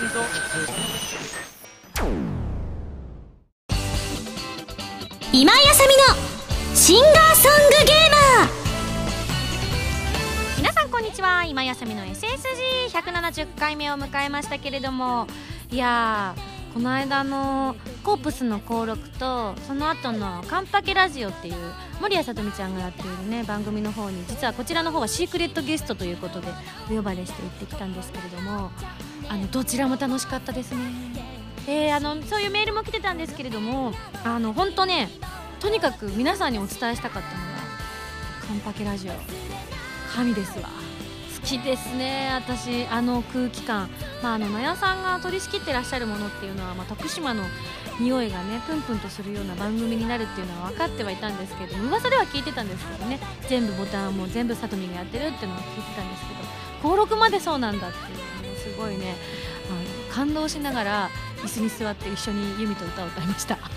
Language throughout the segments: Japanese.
今井あさみのシンガーソングゲーマー。皆さんこんにちは。今やさみの SSG170 回目を迎えましたけれども。いやこの間のコープスの登録とその後の「カンパケラジオ」っていう守谷さとみちゃんがやっているね番組の方に実はこちらの方はシークレットゲストということでお呼ばれして行ってきたんですけれども。あのどちらも楽しかったですね。えー、あのそういうメールも来てたんですけれどもあの本当ねとにかく皆さんにお伝えしたかったのが「カンパケラジオ」神ですわ。好きですね私あの空気感。まああの納屋さんが取り仕切ってらっしゃるものっていうのは、まあ、徳島の匂いがねプンプンとするような番組になるっていうのは分かってはいたんですけど噂では聞いてたんですけどね全部ボタンも全部さとみがやってるっていうのは聞いてたんですけど登録までそうなんだっていう。ごいね。あの感動しながら椅子に座って一緒にユミと歌を歌いました。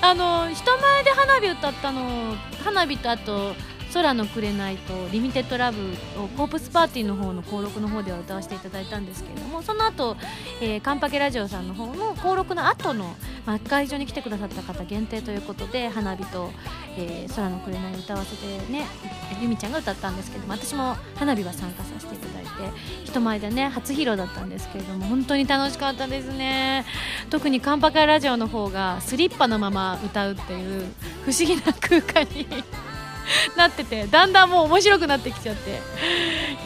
あの人前で花火歌ったの花火とあと空の紅とリミテッドラブをコープスパーティーの方の登録の方では歌わせていただいたんですけれどもその後、えー、カンパケラジオさんの方の登録の後の、まあ、会場に来てくださった方限定ということで花火と、えー、空の紅を歌わせてねゆみちゃんが歌ったんですけども私も花火は参加させていただいて人前でね初披露だったんですけれども本当に楽しかったですね。特にカンパケラジオの方がスリッパのまま歌うっていう不思議な空間に なっててだんだんもう面白くなってきちゃって。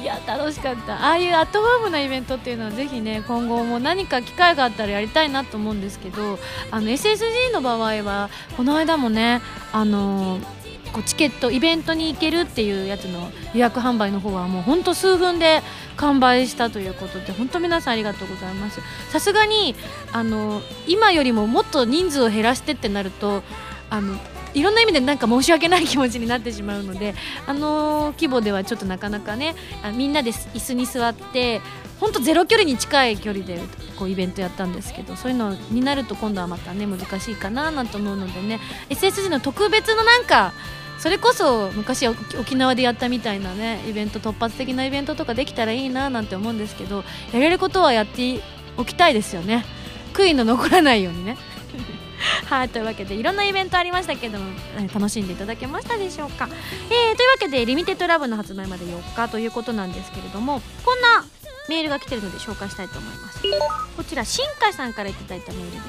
いや楽しかった。ああいうアットホームなイベントっていうのはぜひね今後も何か機会があったらやりたいなと思うんですけどあの SSG の場合はこの間もねあのこうチケットイベントに行けるっていうやつの予約販売の方はもうほんと数分で完売したということで本当皆さんありがとうございます。さすがにあの今よりももっと人数を減らしてってなるとあのいろんな意味でなんか申し訳ない気持ちになってしまうのであの規模ではちょっとなかなかねあみんなで椅子に座って本当ゼロ距離に近い距離でこうイベントやったんですけどそういうのになると今度はまたね難しいかななんて思うのでね SSG の特別のなんかそれこそ昔沖縄でやったみたいなねイベント突発的なイベントとかできたらいいななんて思うんですけどやれることはやっておきたいですよね。悔いの残らないようにね。はいというわけでいろんなイベントありましたけども楽しんでいただけましたでしょうか、えー、というわけでリミテッドラブの発売まで4日ということなんですけれどもこんなメールが来てるので紹介したいと思います。こちら新海さんからいただいたメールです。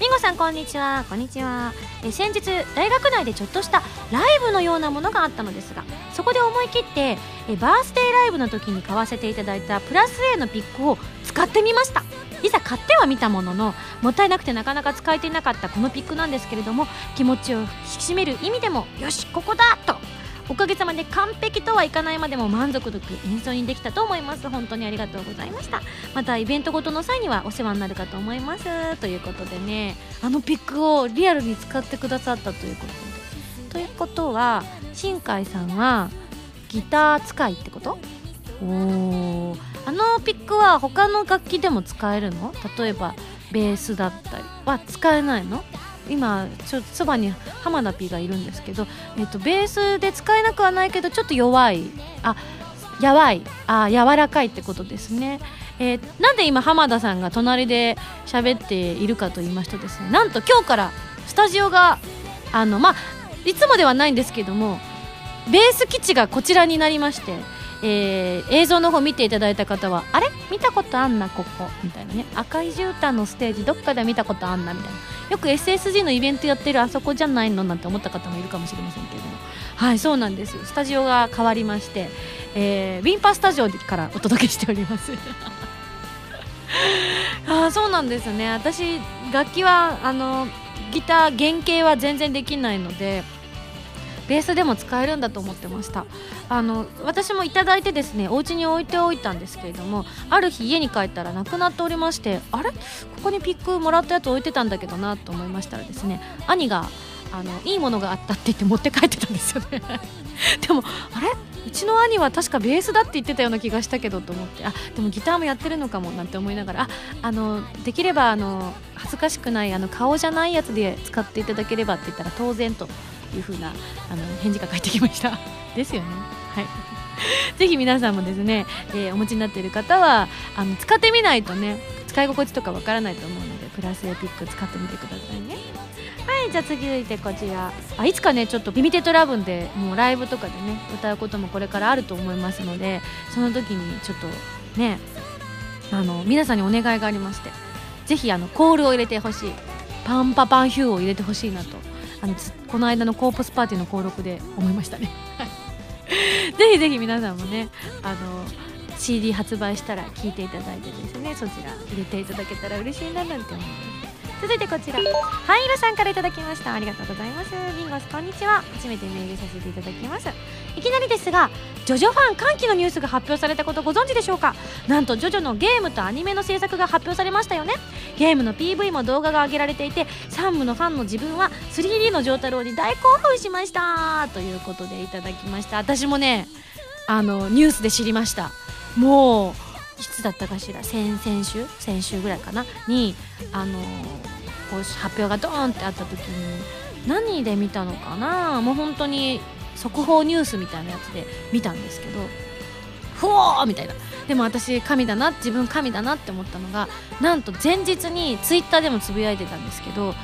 みんごさんこんにちは。こんにちは。え先日大学内でちょっとしたライブのようなものがあったのですがそこで思い切ってえバースデーライブの時に買わせていただいたプラス A のピックを使ってみました。いざ買ってはみたもののもったいなくてなかなか使えていなかったこのピックなんですけれども気持ちを引き締める意味でもよしここだとおかげさまで完璧とはいかないまでも満足度く演奏にできたと思います。本当にありがとうございました。またイベントごとの際にはお世話になるかと思います。ということでねあのピックをリアルに使ってくださったということで。ということは新海さんはギター使いってこと？おあのピックは他の楽器でも使えるの？例えばベースだったり。は使えないの？今ちょそばに浜田 P がいるんですけど、えっと、ベースで使えなくはないけどちょっと弱い。あやばい。あ柔らかいってことですね、えー、なんで今浜田さんが隣で喋っているかと言いますとですねなんと今日からスタジオがあのまあいつもではないんですけどもベース基地がこちらになりましてえー、映像の方見ていただいた方はあれ？見たことあんなここ。みたいなね。赤い絨毯のステージどっかで見たことあんなみたいな。よく SSG のイベントやってるあそこじゃないのなんて思った方もいるかもしれませんけれども。はいそうなんです。スタジオが変わりまして、えー、ウィンパースタジオからお届けしております。あそうなんですね。私楽器はあのギター原型は全然できないのでベースでも使えるんだと思ってました。あの私もいただいてですねお家に置いておいたんですけれどもある日家に帰ったらなくなっておりましてあれ？ここにピックもらったやつ置いてたんだけどなと思いましたらですね兄があのいいものがあったって言って持って帰ってたんですよね。でもあれ？うちの兄は確かベースだって言ってたような気がしたけどと思ってあでもギターもやってるのかもなんて思いながらああのできればあの恥ずかしくないあの顔じゃないやつで使っていただければって言ったら当然というふうなあの返事が返ってきました。ですよね。はい。ぜひ皆さんもですね、えーお持ちになっている方はあの使ってみないとね使い心地とかわからないと思うのでプラスエピック使ってみてくださいね。はいじゃあ続いてこちら。あいつかねちょっとリミテッドラブンでもうライブとかでね歌うこともこれからあると思いますのでその時にちょっとねあの皆さんにお願いがありましてぜひあのコールを入れてほしい。パンパパンヒューを入れてほしいなとあのつこの間のコープスパーティーの登録で思いましたね。ぜひぜひ皆さんもねあの CD 発売したら聴いていただいてですねそちら入れていただけたら嬉しいななんて思います。続いてこちら。ハイロさんからいただきました。ありがとうございます。ビンゴスこんにちは。初めてメールさせていただきます。いきなりですがジョジョファン歓喜のニュースが発表されたことご存知でしょうか？なんとジョジョのゲームとアニメの制作が発表されましたよね。ゲームの PV も動画が上げられていて3部のファンの自分は 3D の丈太郎に大興奮しました。ということでいただきました。私もねあのニュースで知りました。もういつだったかしら？先々週？先週ぐらいかな？にあのこう発表がドーンってあった時に何で見たのかな？もう本当に速報ニュースみたいなやつで見たんですけどふおーみたいな。でも私神だな自分神だなって思ったのがなんと前日にツイッターでもつぶやいてたんですけど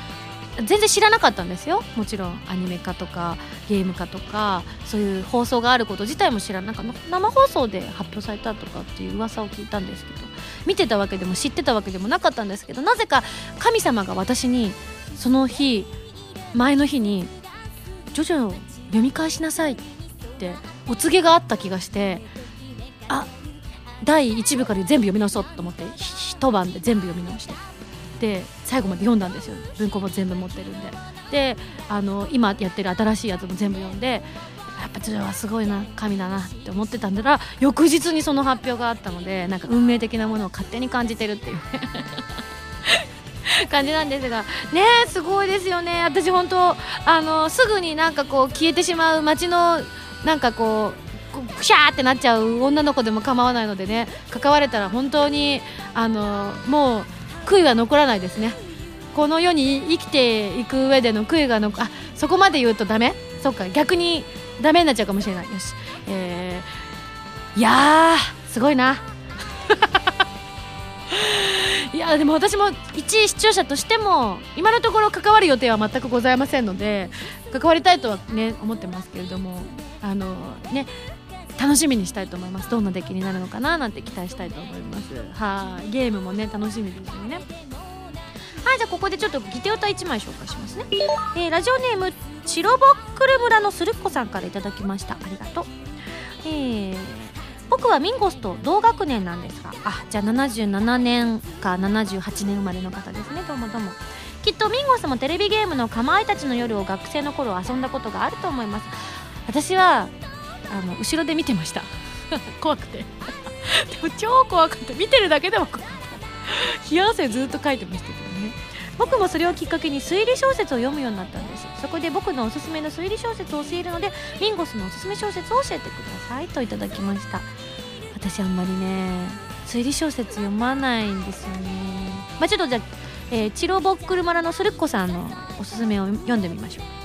全然知らなかったんですよ。もちろんアニメ化とかゲーム化とかそういう放送があること自体も知らなかった生放送で発表されたとかっていう噂を聞いたんですけど見てたわけでも知ってたわけでもなかったんですけどなぜか神様が私にその日前の日に「ジョジョ読み返しなさい」ってお告げがあった気がしてあ第1部から全部読み直そうと思って一晩で全部読み直して。で最後まで読んだんですよ。文庫も全部持ってるんで。であの今やってる新しいやつも全部読んでやっぱジョジョはすごいな神だなって思ってたんだら翌日にその発表があったのでなんか運命的なものを勝手に感じてるっていう。感じなんですがねすごいですよね。私本当あのすぐになんかこう消えてしまう街のなんかこうこうくしゃーってなっちゃう女の子でも構わないのでね関われたら本当にあのもう悔いは残らないですね。この世に生きていく上での悔いが残あそこまで言うとダメ？そっか。逆にダメになっちゃうかもしれない。よし。えー、いやーすごいな。いやでも私も一視聴者としても今のところ関わる予定は全くございませんので関わりたいとはね思ってますけれどもあのね楽しみにしたいと思います。どんな出来になるのかななんて期待したいと思います。はい。ゲームもね楽しみですよね。はいじゃあここでちょっとギテオタ1枚紹介しますね、えーラジオネームチロボックル村のするっこさんからいただきました。ありがとう。えー僕はミンゴスと同学年なんですが。あじゃあ77年か78年生まれの方ですね。どうもどうも。きっとミンゴスもテレビゲームのかまいたちの夜を学生の頃遊んだことがあると思います。私はあの後ろで見てました。怖くて。でも超怖かった。見てるだけでも怖かった冷や汗ずっとかいてましたけどね。僕もそれをきっかけに推理小説を読むようになったんです。そこで僕のおすすめの推理小説を教えるのでミンゴスのおすすめ小説を教えてくださいといただきました。私あんまりね推理小説読まないんですよね。まあちょっとじゃあ、えーチロボックル村のするっこさんのおすすめを読んでみましょう。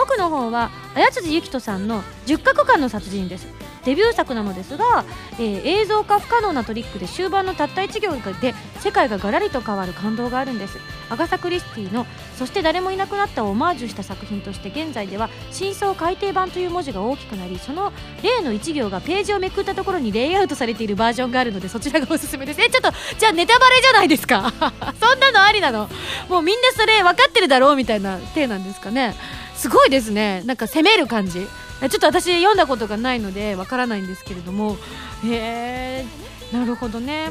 僕の方は綾辻ゆきとさんの10カ国間の殺人です。デビュー作なのですが、えー映像化不可能なトリックで終盤のたった1行で世界がガラリと変わる感動があるんです。アガサ・クリスティの「そして誰もいなくなった」をオマージュした作品として現在では「真相改訂版」という文字が大きくなりその例の1行がページをめくったところにレイアウトされているバージョンがあるのでそちらがおすすめです。えちょっとじゃあネタバレじゃないですか？そんなのありなの？もうみんなそれ分かってるだろう？みたいな体なんですかね？すごいですね。なんか攻める感じ。ちょっと私読んだことがないのでわからないんですけれども。へえなるほどね。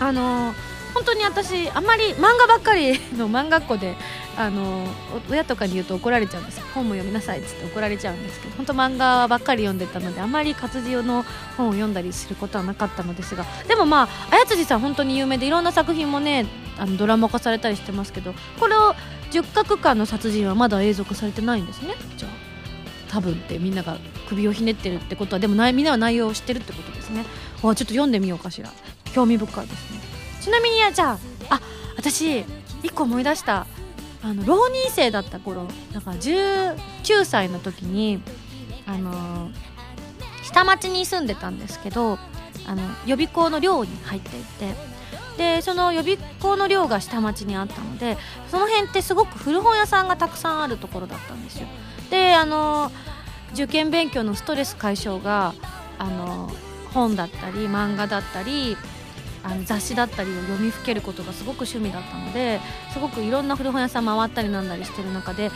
あの本当に私あんまり漫画ばっかりの漫画っ子であの親とかに言うと怒られちゃうんです本も読みなさいっつって怒られちゃうんですけど本当漫画ばっかり読んでたのであまり活字用の本を読んだりすることはなかったのですが。でもまあ綾辻さん本当に有名でいろんな作品もねあのドラマ化されたりしてますけどこれを十角館の殺人はまだ映像化されてないんですねじゃあ。多分ってみんなが首をひねってるってことはでもなみんなは内容を知ってるってことですね。わちょっと読んでみようかしら。興味深いですね。ちなみにじゃああ私一個思い出した。あの浪人生だった頃だから19歳の時にあの下町に住んでたんですけどあの予備校の寮に入っていて。でその予備校の寮が下町にあったのでその辺ってすごく古本屋さんがたくさんあるところだったんですよ。であの受験勉強のストレス解消があの本だったり漫画だったりあの雑誌だったりを読みふけることがすごく趣味だったのですごくいろんな古本屋さん回ったりなんだりしてる中で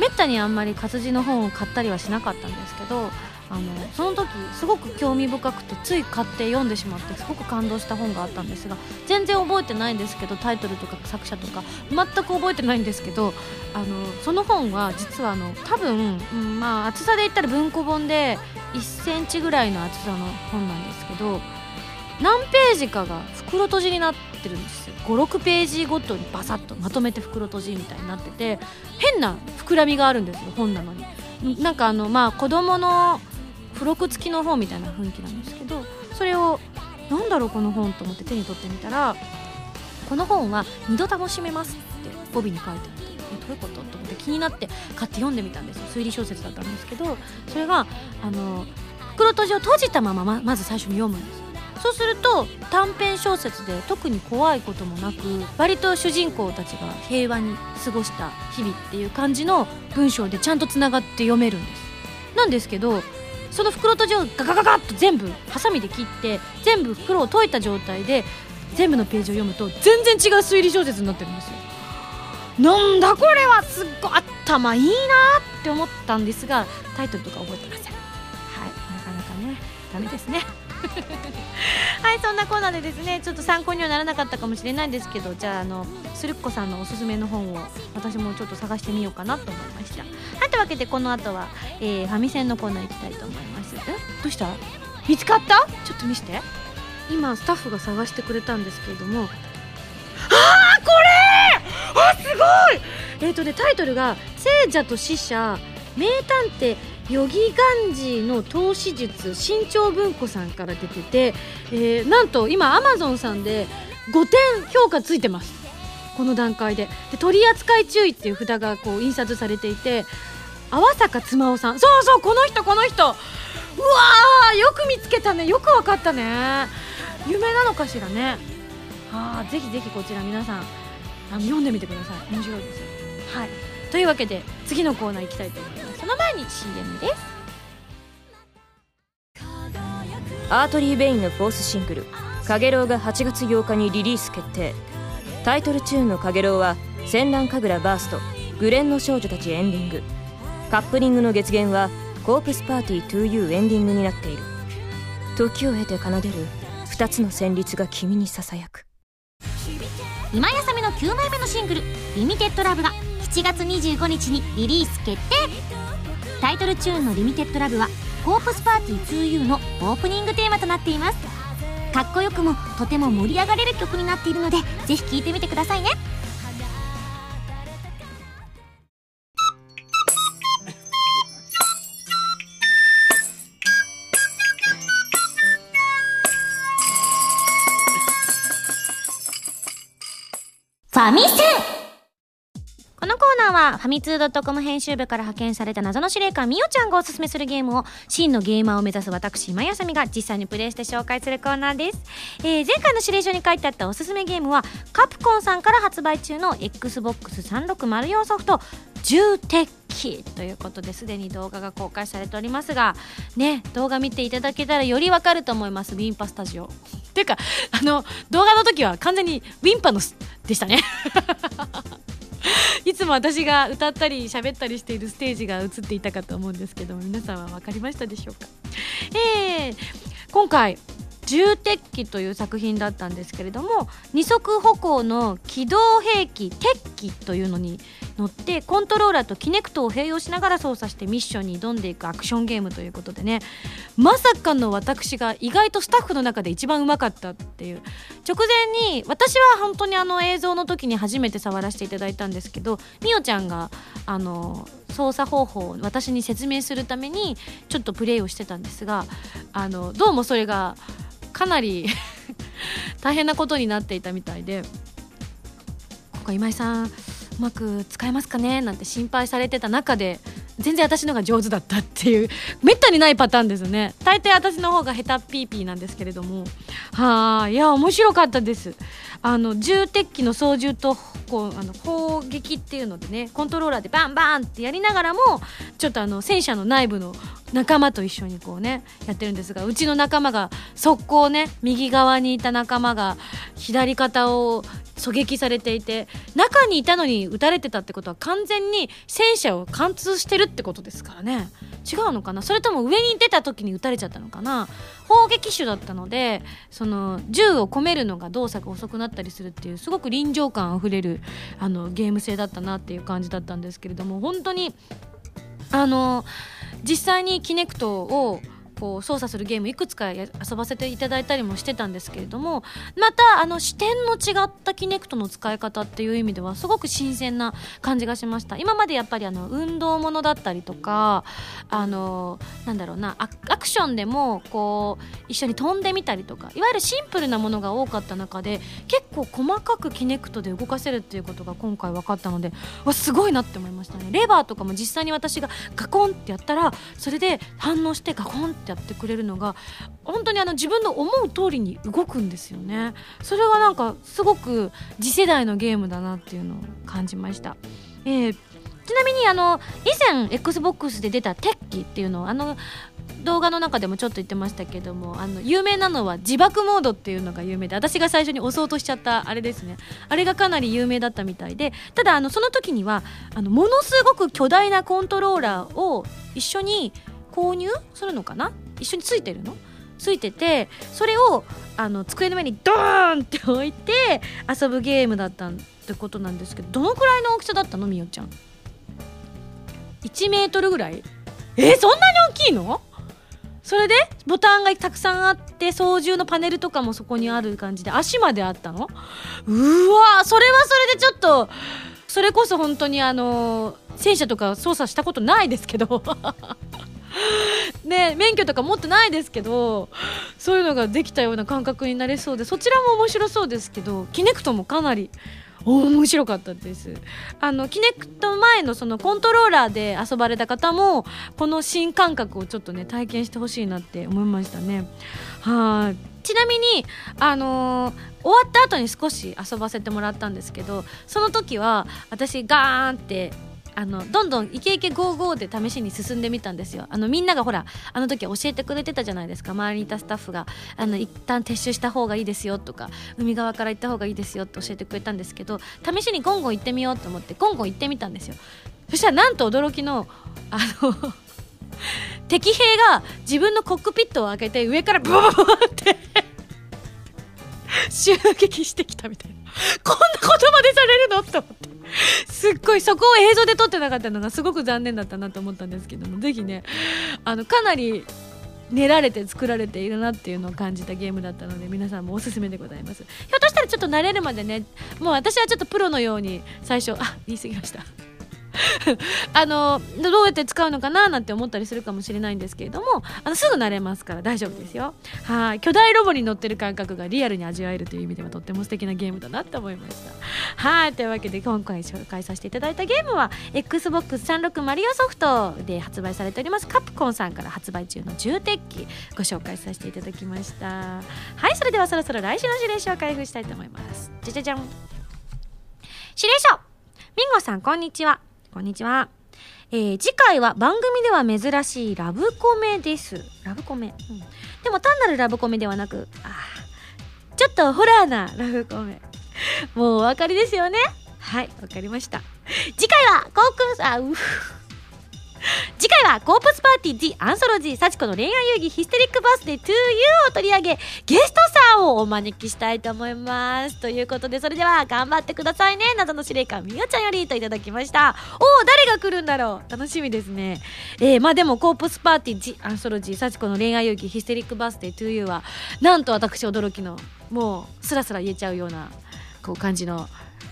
めったにあんまり活字の本を買ったりはしなかったんですけどあのその時すごく興味深くてつい買って読んでしまってすごく感動した本があったんですが全然覚えてないんですけどタイトルとか作者とか全く覚えてないんですけどあのその本は実はあの多分、うん、まあ厚さで言ったら文庫本で1センチぐらいの厚さの本なんですけど何ページかが袋閉じになってるんですよ。56ページごとにバサッとまとめて袋閉じみたいになってて変な膨らみがあるんですよ本なのに。なんかあのまあ子供の付録付きの本みたいな雰囲気なんですけどそれをなんだろうこの本と思って手に取ってみたらこの本は2度楽しめますって帯に書いてあってえどういうことと思って気になって買って読んでみたんですよ。推理小説だったんですけどそれがあの袋閉じを閉じたままままず最初に読むんですそうすると短編小説で特に怖いこともなく割と主人公たちが平和に過ごした日々っていう感じの文章でちゃんとつながって読めるんです。なんですけどその袋とじをガガガガッと全部ハサミで切って全部袋を解いた状態で全部のページを読むと全然違う推理小説になってるんですよ。なんだこれはすっごい頭いいなって思ったんですがタイトルとか覚えてません。はいなかなかねダメですね。はいそんなコーナーでですねちょっと参考にはならなかったかもしれないんですけどじゃああのスルッコさんのおすすめの本を私もちょっと探してみようかなと思いました。はいというわけでこの後は、えー、ファミセンのコーナー行きたいと思います。えどうした？見つかった？ちょっと見して。今スタッフが探してくれたんですけれども。あーこれ！あすごい！えっ、ー、とねタイトルが「聖者と死者名探偵ヨギガンジーの投資術新潮文庫さんから出てて、えー、なんと今アマゾンさんで5点評価ついてます。この段階で。で取扱い注意っていう札がこう印刷されていて泡坂妻夫さん。そうそうこの人この人。うわーよく見つけたね。よくわかったね。有名なのかしらね。あぜひぜひこちら皆さんあの読んでみてください。面白いですよ。はい。というわけで次のコーナー行きたいと思います。の前に CM です。Artery Veinのフォースシングル「かげろう」が8月8日にリリース決定。タイトルチューンの「かげろう」は「閃乱カグラバースト」「紅蓮の少女たちエンディング」カップリングの月限は「コープスパーティー 2U」エンディングになっている。時を経て奏でる2つの旋律が君にささやく。今井麻美の9枚目のシングル「リミテッドラブが7月25日にリリース決定。タイトルチューンの「リミテッドラブはコープスパーティー 2U のオープニングテーマとなっています。かっこよくもとても盛り上がれる曲になっているのでぜひ聴いてみてくださいね。ファミセン。このコーナーはファミツー .com 編集部から派遣された謎の司令官みおちゃんがおすすめするゲームを真のゲーマーを目指す私まやさみが実際にプレイして紹介するコーナーです、えー、前回の指令書に書いてあったおすすめゲームはカプコンさんから発売中の XBOX360 ソフト重鉄器ということですでに動画が公開されておりますがね動画見ていただけたらよりわかると思います。ウィンパスタジオ。ていうかあの動画の時は完全にウィンパのでしたね。いつも私が歌ったり喋ったりしているステージが映っていたかと思うんですけども皆さんは分かりましたでしょうか、えー、今回重鉄器という作品だったんですけれども二足歩行の機動兵器鉄器というのに乗ってコントローラーとキネクトを併用しながら操作してミッションに挑んでいくアクションゲームということでね。まさかの私が意外とスタッフの中で一番うまかったっていう。直前に私は本当にあの映像の時に初めて触らせていただいたんですけどみおちゃんがあの操作方法を私に説明するためにちょっとプレイをしてたんですがあのどうもそれがかなり 大変なことになっていたみたいで今回今井さんうまく使えますかね？なんて心配されてた中で全然私のが上手だったっていう めったにないパターンですね。大抵私の方が下手ピーピーなんですけれども。はあいや面白かったです。あの重鉄器の操縦とこうあの砲撃っていうのでねコントローラーでバンバンってやりながらもちょっとあの戦車の内部の仲間と一緒にこうねやってるんですがうちの仲間が速攻ね右側にいた仲間が左肩を狙撃されていて中にいたのに撃たれてたってことは完全に戦車を貫通してるってことですからね。違うのかな？それとも上に出た時に撃たれちゃったのかな？砲撃手だったのでその銃を込めるのが動作が遅くなったりするっていうすごく臨場感あふれるあのゲーム性だったなっていう感じだったんですけれども本当にあの実際にキネクトをこう操作するゲームいくつか遊ばせていただいたりもしてたんですけれどもまたあの視点の違ったキネクトの使い方っていう意味ではすごく新鮮な感じがしました。今までやっぱりあの運動ものだったりとかあのなんだろうなアクションでもこう一緒に飛んでみたりとかいわゆるシンプルなものが多かった中で結構細かくキネクトで動かせるっていうことが今回分かったのでわすごいなって思いましたね。レバーとかも実際に私がガコンってやったらそれで反応してガコンってやってくれるのが本当にあの自分の思う通りに動くんですよね。それがなんかすごく次世代のゲームだなっていうのを感じました、えー、ちなみにあの以前 XBOX で出た「テッキ」っていうのをあの動画の中でもちょっと言ってましたけどもあの有名なのは自爆モードっていうのが有名で私が最初に押そうとしちゃったあれですね。あれがかなり有名だったみたいでただあのその時にはあのものすごく巨大なコントローラーを一緒に購入するのかな？一緒についてるの？ついててそれをあの机の上にドーンって置いて遊ぶゲームだったってことなんですけどどのくらいの大きさだったの？みおちゃん。1メートルぐらい？えそんなに大きいの？それでボタンがたくさんあって操縦のパネルとかもそこにある感じで足まであったの？うわそれはそれでちょっとそれこそ本当にあの戦車とか操作したことないですけど。ね免許とか持ってないですけどそういうのができたような感覚になれそうでそちらも面白そうですけどキネクトもかなり面白かったです。あのキネクト前のそのコントローラーで遊ばれた方もこの新感覚をちょっとね体験してほしいなって思いましたね。はい。ちなみにあのー、終わった後に少し遊ばせてもらったんですけどその時は私ガーンってあのどんどんイケイケゴーゴーで試しに進んでみたんですよ。あのみんながほらあの時教えてくれてたじゃないですか。周りにいたスタッフがあの一旦撤収した方がいいですよとか海側から行った方がいいですよって教えてくれたんですけど試しにゴンゴン行ってみようと思ってゴンゴン行ってみたんですよ。そしたらなんと驚きのあの 敵兵が自分のコックピットを開けて上からブーって襲撃してきたみたいなこんなことまでされるのと思って すっごいそこを映像で撮ってなかったのがすごく残念だったなと思ったんですけども是非ねあのかなり練られて作られているなっていうのを感じたゲームだったので皆さんもおすすめでございます。ひょっとしたらちょっと慣れるまでねもう私はちょっとプロのように最初あ言い過ぎました。あのどうやって使うのかななんて思ったりするかもしれないんですけれどもあのすぐ慣れますから大丈夫ですよ。はい。巨大ロボに乗ってる感覚がリアルに味わえるという意味ではとっても素敵なゲームだなって思いました。はい。というわけで今回紹介させていただいたゲームは XBOX36 マリオソフトで発売されております。カプコンさんから発売中の重鉄器ご紹介させていただきました。はい。それではそろそろ来週の指令書を開封したいと思います。じゃじゃじゃん。指令書。ミンゴさんこんにちは。こんにちは。えー、次回は番組では珍しいラブコメです。ラブコメ？うん、でも単なるラブコメではなく、ちょっとホラーなラブコメ。もうお分かりですよね？はい、わかりました。次回は、航空、あ、う次回はコープスパーティー The アンソロジー幸子の恋愛遊戯ヒステリックバースデー To You を取り上げゲストさんをお招きしたいと思います。ということでそれでは頑張ってくださいね。謎の司令官みよちゃんよりといただきました。おお誰が来るんだろう。楽しみですね。えー、まあでもコープスパーティー The アンソロジー幸子の恋愛遊戯ヒステリックバースデー To You はなんと私驚きのもうスラスラ言えちゃうようなこう感じの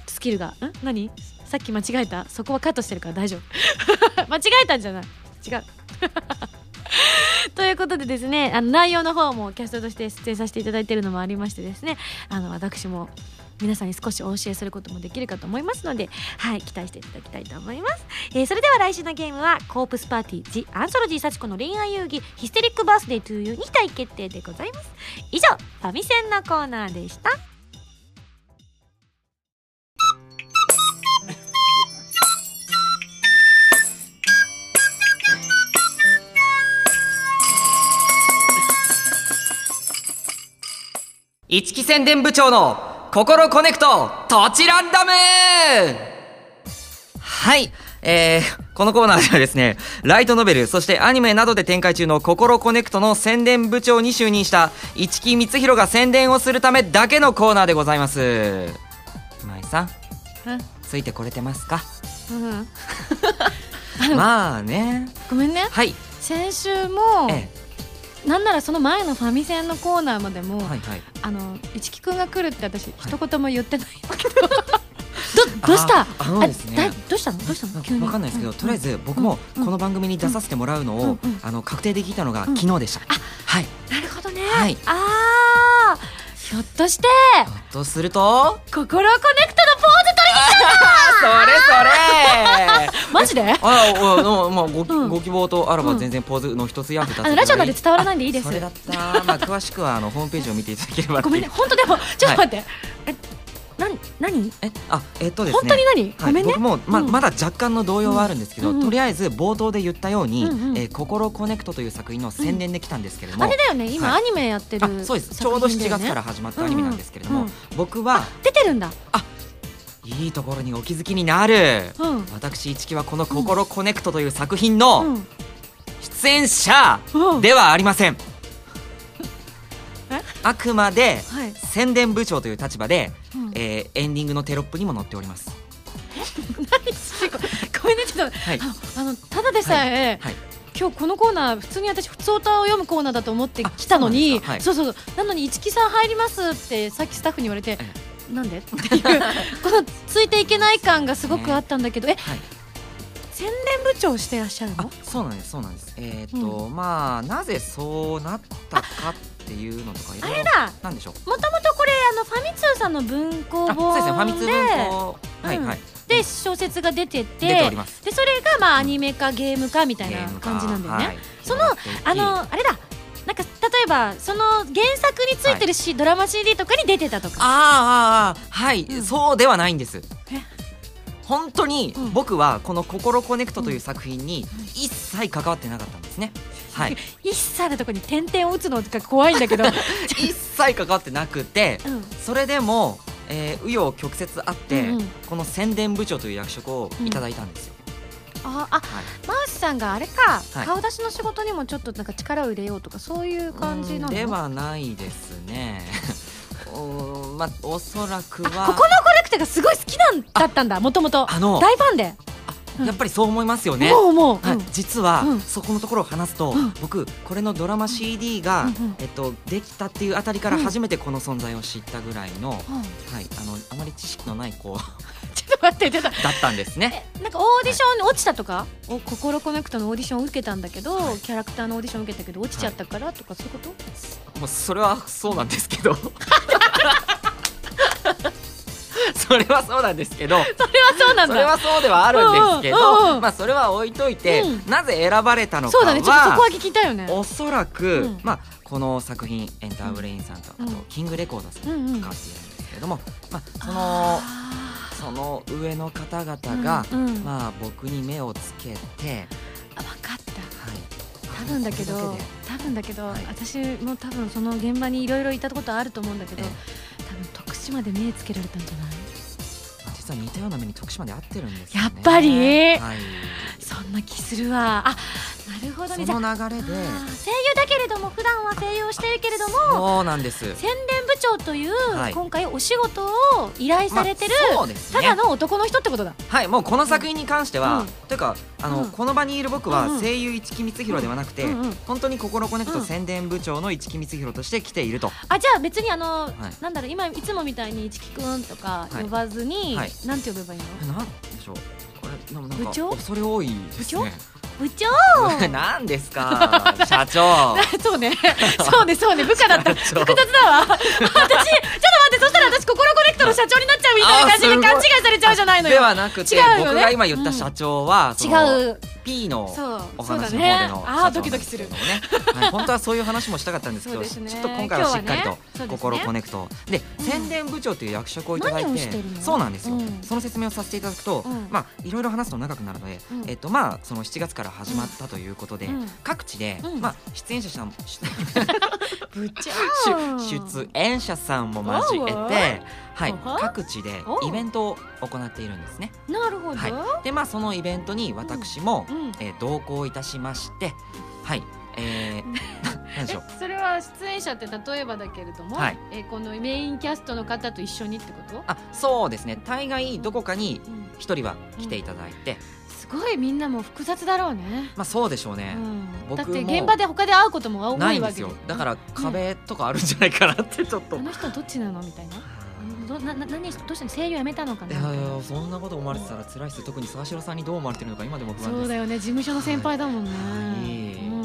スキルがん？何？さっき間違えた？そこはカットしてるから大丈夫。間違えたんじゃない。違う。ということでですねあの内容の方もキャストとして出演させていただいているのもありましてですねあの私も皆さんに少しお教えすることもできるかと思いますのではい期待していただきたいと思います、えーそれでは来週のゲームはコープスパーティー The アンソロジー幸子の恋愛遊戯ヒステリックバースデートゥーユーに大決定でございます。以上ファミセンのコーナーでした。市来宣伝部長のココロコネクトトチランダム。はい、えー、このコーナーではですね、ライトノベル、そしてアニメなどで展開中のココロコネクトの宣伝部長に就任した市来光弘が宣伝をするためだけのコーナーでございます。今井さん、うんついてこれてますか？うん。まあね。ごめんね。はい、先週も、えなんならその前のファミセンのコーナーまでも、え、はいはい。あの一木くんが来るって私一言も言ってないんだ。け ど、どどうした？ああのですね。だどうしたの？どうしたの？急に。わかんないですけど、うとりあえず僕もうん。この番組に出させてもらうのを、あの確定で聞いたのがうん。昨日でした、はい。なるほどね、はい。ああひょっとしてひょっとすると？心コネクトのポーズ取 それそれ。り マジで？あおおまあご,、うん。ご希望とあらばうん全然ポーズの一つや二つあのラジオなんで伝わらないんでいいです。それだった。まあ詳しくはあのホームページを見ていただければごめんね本当でもちょっと待って、えな何？えあえっとですね。本当に何、はい、ごめんね。僕もま,、うん。まだ若干の動揺はあるんですけど、とりあえず冒頭で言ったように「うんうん。えー心コネクト」という作品の宣伝できたんですけれども、あれだよね今、はい。アニメやってるあそうです。ちょうど7月から始まったアニメなんですけれども、僕は出てるんだ。いいところにお気づきになる。うん。私一木はこの「心コネクト」という作品のうん。出演者うんではありません。えあくまではい、宣伝部長という立場で、うん。えーエンディングのテロップにも載っております。ごめんねちょっと、はい。あのただでさえ、はい。今日このコーナー普通に私普通歌を読むコーナーだと思ってきたのにあそう,、そうそう。なのに一木さん入りますってさっきスタッフに言われてえなんで？っていう。このついていけない感がすごくあったんだけど、え？はい。宣伝部長してらっしゃるあのそうなんですそうなんです。えーっと、まあなぜそうなったかっていうのとかあれだ。なんでしょう？もともとこれあのファミ通さんの文庫あそうですね。ファミ通本で文庫。はいうん。はいで小説が出ててでそれがまあアニメ化ゲーム化みたいな感じなんだよね、はい。そのあのあれだ。なんか例えばその原作についてるし、ドラマ CD とかに出てたとか。あーあはい、うん。そうではないんです。え？本当にうん。僕はこの「心コネクト」という作品に一切関わってなかったんですね、はい。一切のとこに点々を打つのが怖いんだけど、一切関わってなくてうん、それでもえー紆余曲折あって、うんうん。この宣伝部長という役職をいただいたんですよ、ああはい。マーシさんがあれか、はい。顔出しの仕事にもちょっとなんか力を入れようとかそういう感じなの？ではないですね。おまあおそらくはあここのコレクトがすごい好きなんだったんだもともと。あの大ファンで。うんやっぱりそう思いますよね、もう実は、うん。そこのところを話すと、うん。僕これのドラマ CD が、えっと、できたっていうあたりからうん。初めてこの存在を知ったぐらいの,、うん。はい、あのあまり知識のない子だ ちょっと待ってちょったんですね。なんかオーディションに落ちたとか、お心コネクトのオーディションを受けたんだけど、はい。キャラクターのオーディション受けたけど落ちちゃったから？とかそういうこと、もうそれはそうなんですけど それはそうなんですけどそれはそうなんだ。それはそうではあるんですけどまあそれは置いといて、うん。なぜ選ばれたのかそうだね。ちょっとそこはは聞きたいよね。おそらく、うん。まあ、この作品エンターブレインさんと、うん。あとキングレコードさんと関わっているんですけれども、まあ、そのあその上の方々ーが、まあ、僕に目をつけて、あ分かった。はい、多分だけど多分だけど、はい。私も多分その現場にいろいろいたことあると思うんだけど、え。多分徳島で目つけられたんじゃない？実は似たような目に徳島で会ってるんですよ、ね、やっぱり？はい、そんな気するわ。あなるほどね。そあの流れで。声優だけれども普段は声優をしてるけれども。そうなんです。宣伝部長という、はい。今回お仕事を依頼されてる、まあそうですね。ただの男の人ってことだ。はいもうこの作品に関しては、うん。というかあの、うん。この場にいる僕はうんうん。声優市来光弘ではなくて、うんうん本当にココロコネクトうん。宣伝部長の市来光弘として来ていると、あじゃあ別にあの、い。なんだろう今いつもみたいに市来くんとかはい呼ばずに、はい。なんて呼べばいいの？えなんでしょう。これななんか部長？恐れ多いですね。部長。なんですか社長。そうね。そうねそうね。部下だった。複雑だわ。私ちょっと待ってそしたら私ココロコネクトの社長感じで勘違いされちゃうじゃないのよ。ではなくて、違うよね。僕が今言った社長は、その違う。P のお話の方でね。のああドキドキする。ね、はい、本当はそういう話もしたかったんですけどね。ちょっと今回はしっかりと心コネクト。で,、宣伝部長という役職をいただいてそうなんですよ、うん。その説明をさせていただくと、うん。まあいろいろ話すと長くなるので、うん。えっとまあその7月から始まったということで、うん。各地で、うん。まあ出演者さん部長出出演者さんも交えおうて、はいおは、各地でおう。イベントを行っているんですね。なるほど、はい、でまあそのイベントに私も、うん。えー同行いたしましてはい。えー、それは出演者って例えばだけれども、はい。えこのメインキャストの方と一緒にってこと、あそうですね。大概どこかにうん。一人は来ていただいて、すごいみんなも複雑だろうね、まあそうでしょうね、うん、だって現場で他で会うことも多ないん。でいわけすよ。だから壁とかあるんじゃないかなってちょっと、あの人どっちなのみたいな？どなな何どうしたの？声優やめたのかいなやいやそんなこと思われてたら辛いです。よ特に沢城さんにどう思われてるのか今でも不安です。そうだよね。事務所の先輩だもんね、はい。うん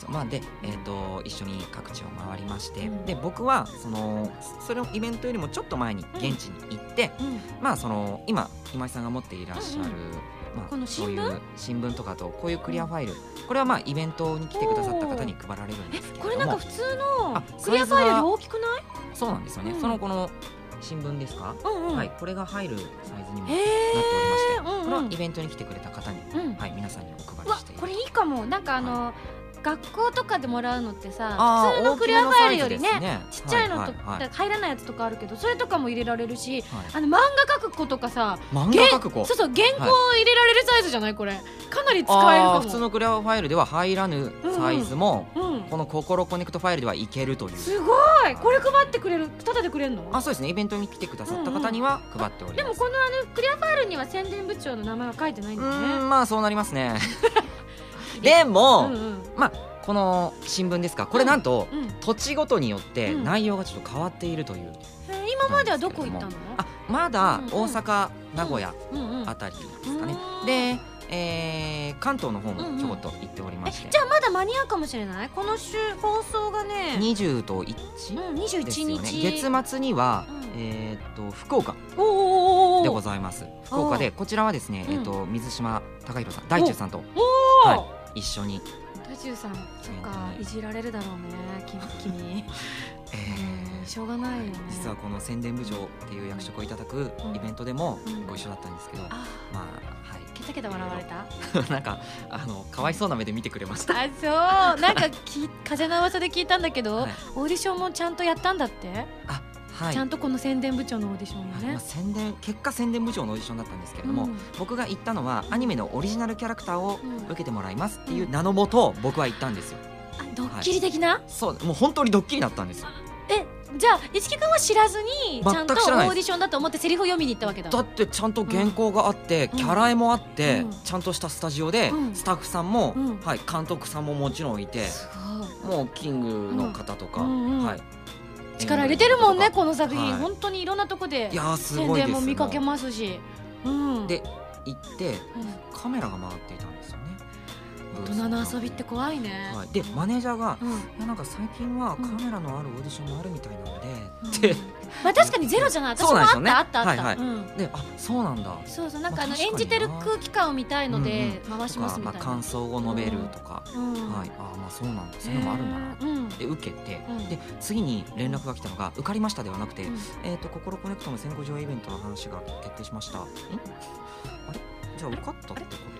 そうまあで、えー、と一緒に各地を回りまして、うん。で僕はそのそれのイベントよりもちょっと前に現地に行って、うん。まあその今今井さんが持っていらっしゃる、うんうん。まあ、この新聞？そういう新聞とかとこういうクリアファイル、これはまあイベントに来てくださった方に配られるんですけれども。これなんか普通のあクリアファイルより大きくない？そうなんですよね、うん。そのこの新聞ですか、うんうん。はい。これが入るサイズにもなっておりまして、うんこれはうんイベントに来てくれた方に、うん。はい皆さんにお配りしてこれいいかも。なんかあの、学校とかでもらうのってさ普通のクリアファイルよりね大きめのサイズですちっちゃいのと、はいはいはい。入らないやつとかあるけどそれとかも入れられるしはい。あの漫画描く子とかさ漫画描く子？そうそう原稿入れられるサイズじゃない？これ。かなり使えるかも普通のクリアファイルでは入らぬサイズも、うんこのココロコネクトファイルではいけるという。すごい。これ配ってくれるタダでくれるの？あそうですね。イベントに来てくださった方には配っております、でもこのあのクリアファイルには宣伝部長の名前は書いてないんうだよね。まあそうなりますね でも、うんうん。まあこの新聞ですか。これなんと、うん土地ごとによってうん。内容がちょっと変わっているという、えー今まではどこ行ったの？あまだうんうん大阪、名古屋うんうんあたりですかね、うん。で、えー関東の方もちょこっと行っておりまえして、じゃあまだ間に合うかもしれない？この週放送がね。20と1、うん、です21よね。日月末には、うん。えーっと福岡でございます。福岡でこちらはですね、うん。えーっと水島貴弘さん大中さんと。は一緒に、大中さんそっかうんいじられるだろうねき 君。えうんしょうがないよね。実はこの宣伝部長っていう役職をいただくうん。イベントでもうん。ご一緒だったんですけど、あ。まあはい。ケタケタ笑われた？なんかあのかわいそうな目で見てくれました。あそう。なんかき 風の噂で聞いたんだけど、はい。オーディションもちゃんとやったんだって、あはい。ちゃんとこの宣伝部長のオーディションもね。はいまあ、宣伝結果宣伝部長のオーディションだったんですけれども、うん。僕が行ったのはアニメのオリジナルキャラクターをうん受けてもらいますっていう名のもと僕は行ったんですよ。あドッキリ的な、そうもう本当にドッキリだったんですよ。えじゃあ一木君は知らずにちゃんとオーディションだと思ってセリフを読みに行ったわけだ。だってちゃんと原稿があって、うん。キャラ絵もあって、うん。ちゃんとしたスタジオで、うん。スタッフさんも、うん。はい、監督さんももちろんいてもうキングの方とか、うんうん。はい、力入れてるもんね演この作品、はい。本当にいろんなとこで。宣伝も見かけますし、うん、で行ってうん。カメラが回っていた大人の遊びって怖いね、はい、でマネージャーがうん。いやなんか最近はうん。カメラのあるオーディションもあるみたいなので、うん。って。まあ確かにゼロじゃない。私 そうもあっなんですよね。たあったあった、はいはい。うん。であそうなんだ。そうそう。なんかあの演じてる空気感を見たいので回しまあ、ますみたいな、感想を述べるとか、うん。はい。あまあそうなんだ。そういうのもあるんだな、へー。うん。で受けて、うん。で次に連絡が来たのが受かりましたではなくて、うん。えっ、と心コネクトの先行上映イベントの話が決定しました。ん？あれ？じゃあ受かったってことか？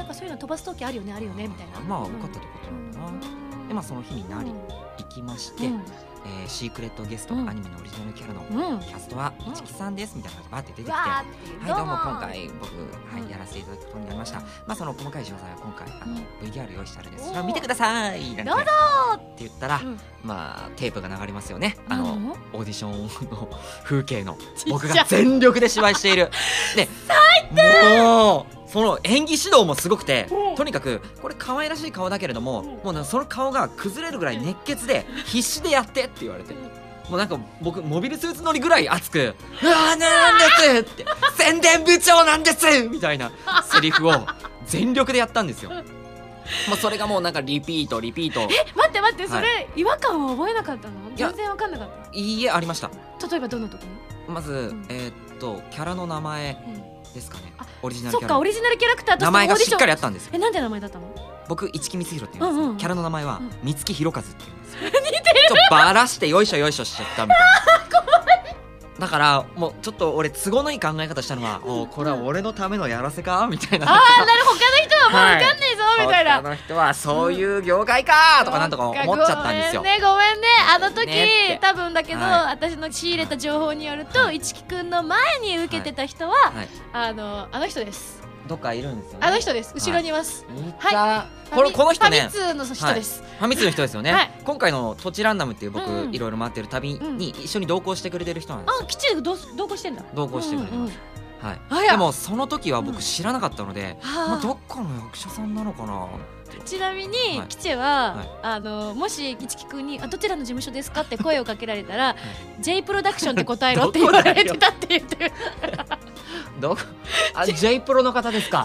なんかそういうの飛ばす時あるよねあるよねみたいな。まあ受かったってことな。ん。だな、でまあその日になり、行きまして、うん。えーシークレットゲスト、うん。アニメのオリジナルキャラのうん、うんキャストは市木さんですみたいな感じでバーって出てきて、はいどうも今回僕、はいうん。やらせていただくことになりました。まあその細かい詳細は今回あの、うん。VTR 用意してあるんです。それを見てくださいなんてどうぞって。言ったら、うん。まあテープが流れますよね。あのオーディションの風景の僕が全力で芝居している。で もうその演技指導もすごくてうん。とにかくこれ可愛らしい顔だけれどももうその顔が崩れるぐらい熱血で必死でやってって言われて。もうなんか僕モビルスーツ乗りぐらい熱く「うわーなんです!」って「宣伝部長なんです!」みたいなセリフを全力でやったんですよ。もうそれがもうなんかリピートリピート。待って待ってそはれ、違和感は覚えなかったの？や。全然わかんなかっいいえありました。た例えばどんなとこに？まず、ん。えーっとキャラの名前ですかね。あオリジナルそっキャラ。かオリジナルキャラクターとして名前がしっかりりあったんですよ。えなんて名前だったの？僕一木光弘って言うんですけど、うんうん。キャラの名前はうん。三月弘和って言うんですよ。似てる。ちょっとバラしてよいしょよいしょしちゃったみたいな だからもうちょっと俺都合のいい考え方したのは、おこれは俺のためのやらせか？みたいな。ああなる他の人はもう分かんねえぞ、みたいな。他の人はそういう業界かとかなんとか思っちゃったんですよ。ごめんねごめんねあの時、ね多分だけど、はい。私の仕入れた情報によると、はい。一木くんの前に受けてた人は、はい。あのあの人ですどっかいるんですよね。あの人です。後ろにいます、い。た。これファミこの人ね。ファミ通の人です、ファミ通の人ですよね、はい。今回の土地ランダムっていう僕、うんうん。いろいろ回ってる旅に一緒に同行してくれてる人なんですよ。あきっちり同同行してんだ同行してくれてます、あはい、ら。でもその時はうん。僕知らなかったので、はあまあ、どっかの役者さんなのかなちなみに、はい。キチェは、はい。あのもし一木くんにあ「どちらの事務所ですか?」って声をかけられたら「J プロダクションって答えろ」って言われてたって言ってる どこあ J プロの方ですか？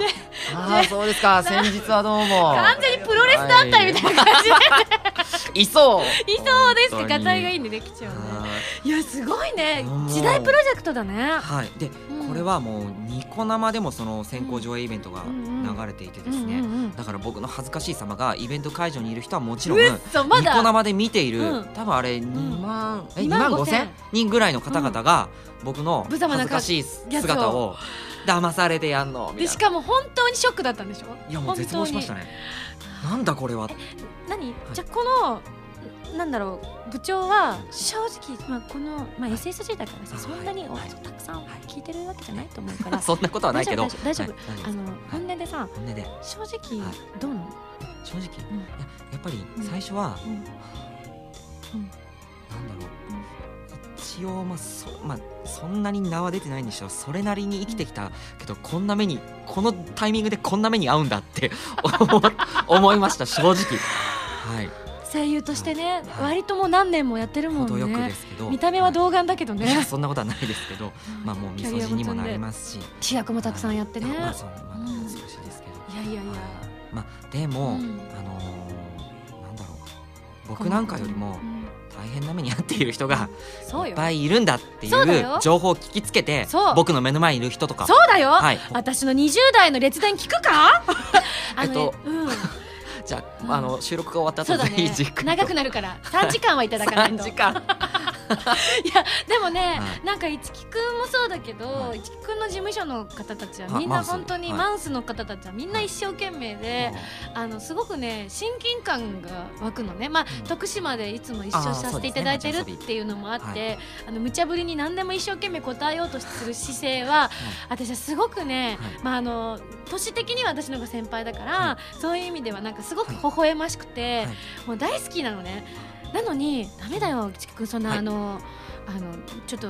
ああそうですか。先日はどうも。完全にプロレス団体みたいな感じで、い。そう。いそうですってガタイがいいんでねキチェはね。はい。やすごいね。時代プロジェクトだね。はい。で、うん。これはもうニコ生でもその先行上映イベントが流れていてですね、だから僕の恥ずかしい様がイベント会場にいる人はもちろんニコ生で見ている、うん。多分あれ2万、え2 2万万5 5千千？人ぐらいの方々が僕の無様な恥ずかしい姿を騙されてやんのでしかも本当にショックだったんでしょ？いやもう絶望しましたね。なんだこれは。何、じゃあこのなんだろう部長は正直、まあ、この、まあ、SSG だからさ、はい。そんなにおはいたくさん聞いてるわけじゃないと思うから、そんなことはないけど。大丈夫大丈夫はい。あの本音でさ本音で。正直はい。どうなの、正直、いややっぱりうん。最初は、うん。なんだろう、一応まあそ,、まあ、そんなに名は出てないんでしょう。それなりに生きてきたけどこんな目にこのタイミングでこんな目に遭うんだって思思いました正直。はい。声優としてね、はい。割ともう何年もやってるもん程よくでねすけど見た目は童顔だけどはいいやねそんなことはないですけどまあもうみそじにもなりますし。主役もたくさんやってね、い。まあそうまあうん。少しですけど、いやいやいや。はい。まあでも、うん。あのーなんだろう。僕なんかよりもうん大変な目に遭っている人がいっぱいいるんだっていそう情報を聞きつけて僕の目の前にいる人とか。そうだよ、はい。私の20代の列伝聞くか？えっとうん。じゃあ,、うんあの収録が終わった後ぜひじっくりと長くなるから。3時間はいただかないと。3時間いやでもね、はい。なんか一木くんもそうだけど、はい。一木くんの事務所の方たちははいみんな本当にはい。マウスの方たちはみんな一生懸命で、あのすごくね親近感が湧くのね、まあうん。徳島でいつも一緒させていただいてるっていうのもあって、はい。あの無茶ぶりに何でも一生懸命答えようとする姿勢は私はすごくね、はい。まあ、あの年的には私の方が先輩だから、はそういう意味ではなんかすごく微笑ましくて、はい。もう大好きなのねなのにダメだよちきくんそんな、はい。あのあのちょっと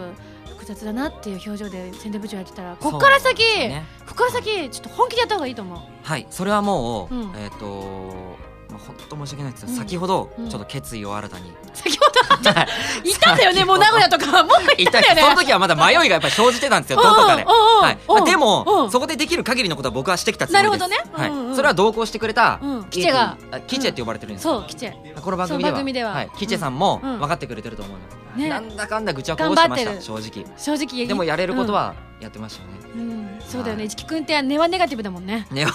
複雑だなっていう表情で宣伝部長やってたらこっから先、ね。こっから先ちょっと本気でやった方がいいと思う。はい。それはもう、うん。えっ、とまあ本当申し訳ないですけど、うん。先ほどうん。ちょっと決意を新たに、先ほどはい いたんだよねもう名古屋とかもう言ったんですその時はまだ迷いがやっぱり生じてたんですよどこかで。うんうんうん。はいまあ、でうんも、うん。そこでできる限りのことは僕はしてきたつもりです。なるほどね。はい。うんうんそれは同行してくれた、うん。キチェが。あキチェって呼ばれてるんですそう来てこの番組では。は。い、キチェさんもうん。分かってくれてると思います、ね。なんだかんだ愚痴はこぼしてました正直。正直。でもやれることはやってましたよね、うん、うんそうだよね。はい一木くんって根はネガティブだもんね。ね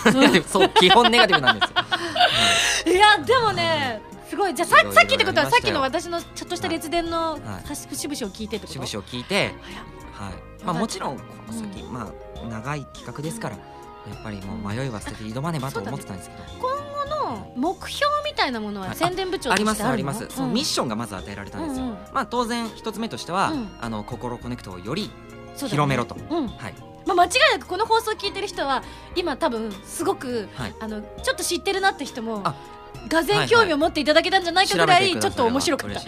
そう基本ネガティブなんですよ、い。やでもねすごい。じゃあささっきってことはさっきの私のちょっとした列伝のはい。節々を聞いてってこと？節々を聞いて、はい。まあ、もちろんこの先、うん。まあ、長い企画ですからやっぱりもう迷いは捨てて挑まねばと思ってたんですけど、今後の目標みたいなものははい。宣伝部長とありましてあるの？すあります、そのミッションがまず与えられたんですよ、まあ当然一つ目としては、うん。あの心コネクトをより広めろと、うん。はい。まあ、間違いなくこの放送を聞いてる人は今多分すごくはい。あのちょっと知ってるなって人もあがぜ興味を持っていただけたんじゃないかぐらいちょっと面白か。った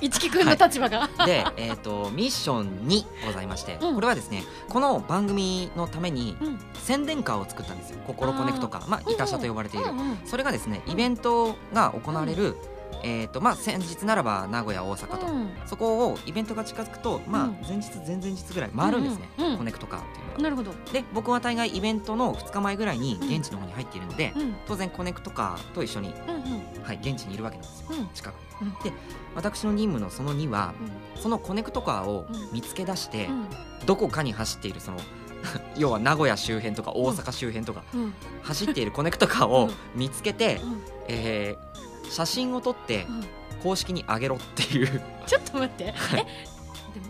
市来くんの立場が、で、えー、とミッション2ございまして、うん。これはですねこの番組のためにうん。宣伝カーを作ったんですよ。ココロコネクトカー。まあ痛車と呼ばれている、うんうんそれがですねイベントが行われる、えーとまあ、先日ならば名古屋大阪と、うん。そこをイベントが近づくと、まあうん、前日前々日ぐらい回るんですね、うんうんコネクトカーっていうのが。なるほど。で僕は大概イベントの2日前ぐらいにうん。現地の方に入っているので、うん。当然コネクトカーと一緒に、うんうん。はい、現地にいるわけなんですよ。うん。近くうんに。で私の任務のその2はそのコネクトカーをうん。見つけ出して、うん。どこかに走っているその 要は名古屋周辺とか大阪周辺とかうん。走っているコネクトカーを見つけて、うん。えー写真を撮ってうん。公式に上げろっていう。ちょっと待って。えはい。でも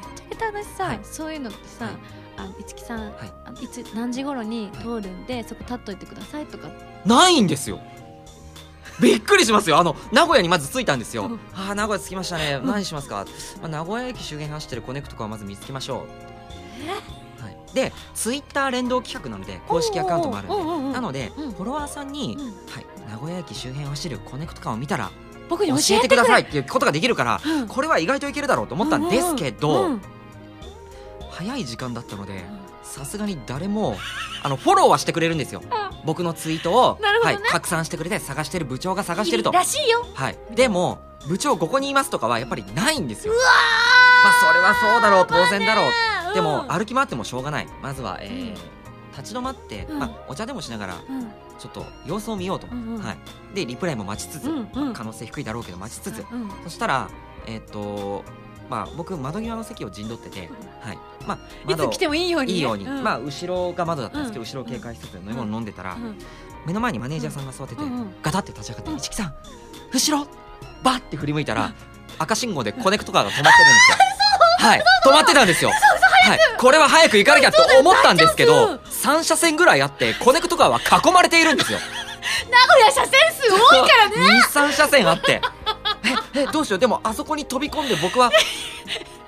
ぶっちゃけた話さ、はい。そういうのってさ、はい。あの五木さん、はい。いつ何時頃に通るんで、そこ立っといてくださいとか。ないんですよ。びっくりしますよ。あの名古屋にまず着いたんですよ、うん。ああ名古屋着きましたね、ん何しますか、まあ、名古屋駅周辺走ってるコネクトカーをまず見つけましょう、はい、でツイッター連動企画なので公式アカウントもあるんで。なので、うん。フォロワーさんに、うん。はい、名古屋駅周辺を走るコネクトカーを見たら僕に教教えてくださいっていうことができるから、うん。これは意外といけるだろうと思ったんですけど、うん早い時間だったのでさすがに誰もあのフォローはしてくれるんですよ。僕のツイートを、ね。はい、拡散してくれて探してる部長が探してると。らしいよ。はい、でも部長ここにいますとかはやっぱりないんですよ。まあそれはそうだろう当然だろう。でも歩き回ってもしょうがない。まずは、えー立ち止まって、うん。まあ、お茶でもしながらうんちょっと様子を見ようと、う。んうん。はい、でリプライも待ちつつ、うんうん。可能性低いだろうけど待ちつつ、うんそしたらえーっとまあ僕窓際の席を陣取ってて、はい。まあ、いつ来てもいいようにね。いいように、うん。まあ後ろが窓だったんですけど、うん。後ろを警戒しつつ飲み物飲んでたら、うん。目の前にマネージャーさんが座ってて、ガタって立ち上がって「うん市木さん後ろ!」バッて振り向いたら、赤信号でコネクトカーが止まってるんですよはい。止まってたんですよ。はい、これは早く行かなきゃと思ったんですけどそうだよ3車線ぐらいあってコネクトカーは囲まれているんですよ。名古屋車線数多いからね。23車線あって。ええどうしよう。でもあそこに飛び込んで僕は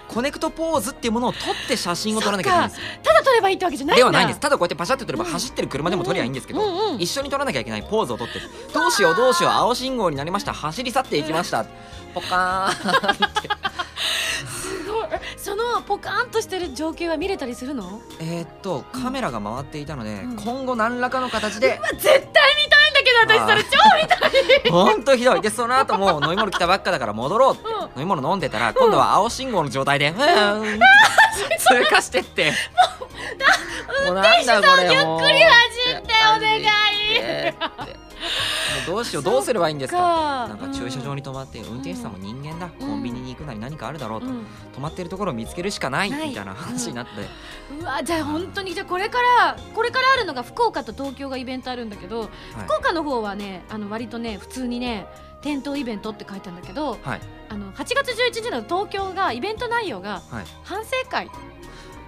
コネクトポーズっていうものを撮って写真を撮らなきゃいけないんですよ。ただ取ればいいってわけじゃないではないんですただこうやってパシャって撮ればうん走ってる車でも撮りゃいいんですけど、うんうん。一緒に撮らなきゃいけないポーズを撮ってどうしようどうしよう。青信号になりました。走り去っていきました。ポカーンってそのポカーンとしてる情景は見れたりするの？えーっとカメラが回っていたので、うん。今後何らかの形で。絶対見たいんだけど私それ超見たい。ほんとひどい。でその後も飲み物来たばっかだから戻ろうって、うん。飲み物飲んでたら今度は青信号の状態で、うん、通過してって。もうなんだこれもうゆっくり走ってお願いう どうしようどうすればいいんですか？か。なんか駐車場に止まって運転手さんも人間だ、コンビニに行くなり何かあるだろうと、うん。止まってるところを見つけるしかない。みたいな話になって、うわじゃあ本当にじゃあこれからこれからあるのが福岡と東京がイベントあるんだけど、はい。福岡の方はねあの割とね普通にね店頭イベントって書いてあるんだけどはい。あの8月11日の東京がイベント内容がはい。反省会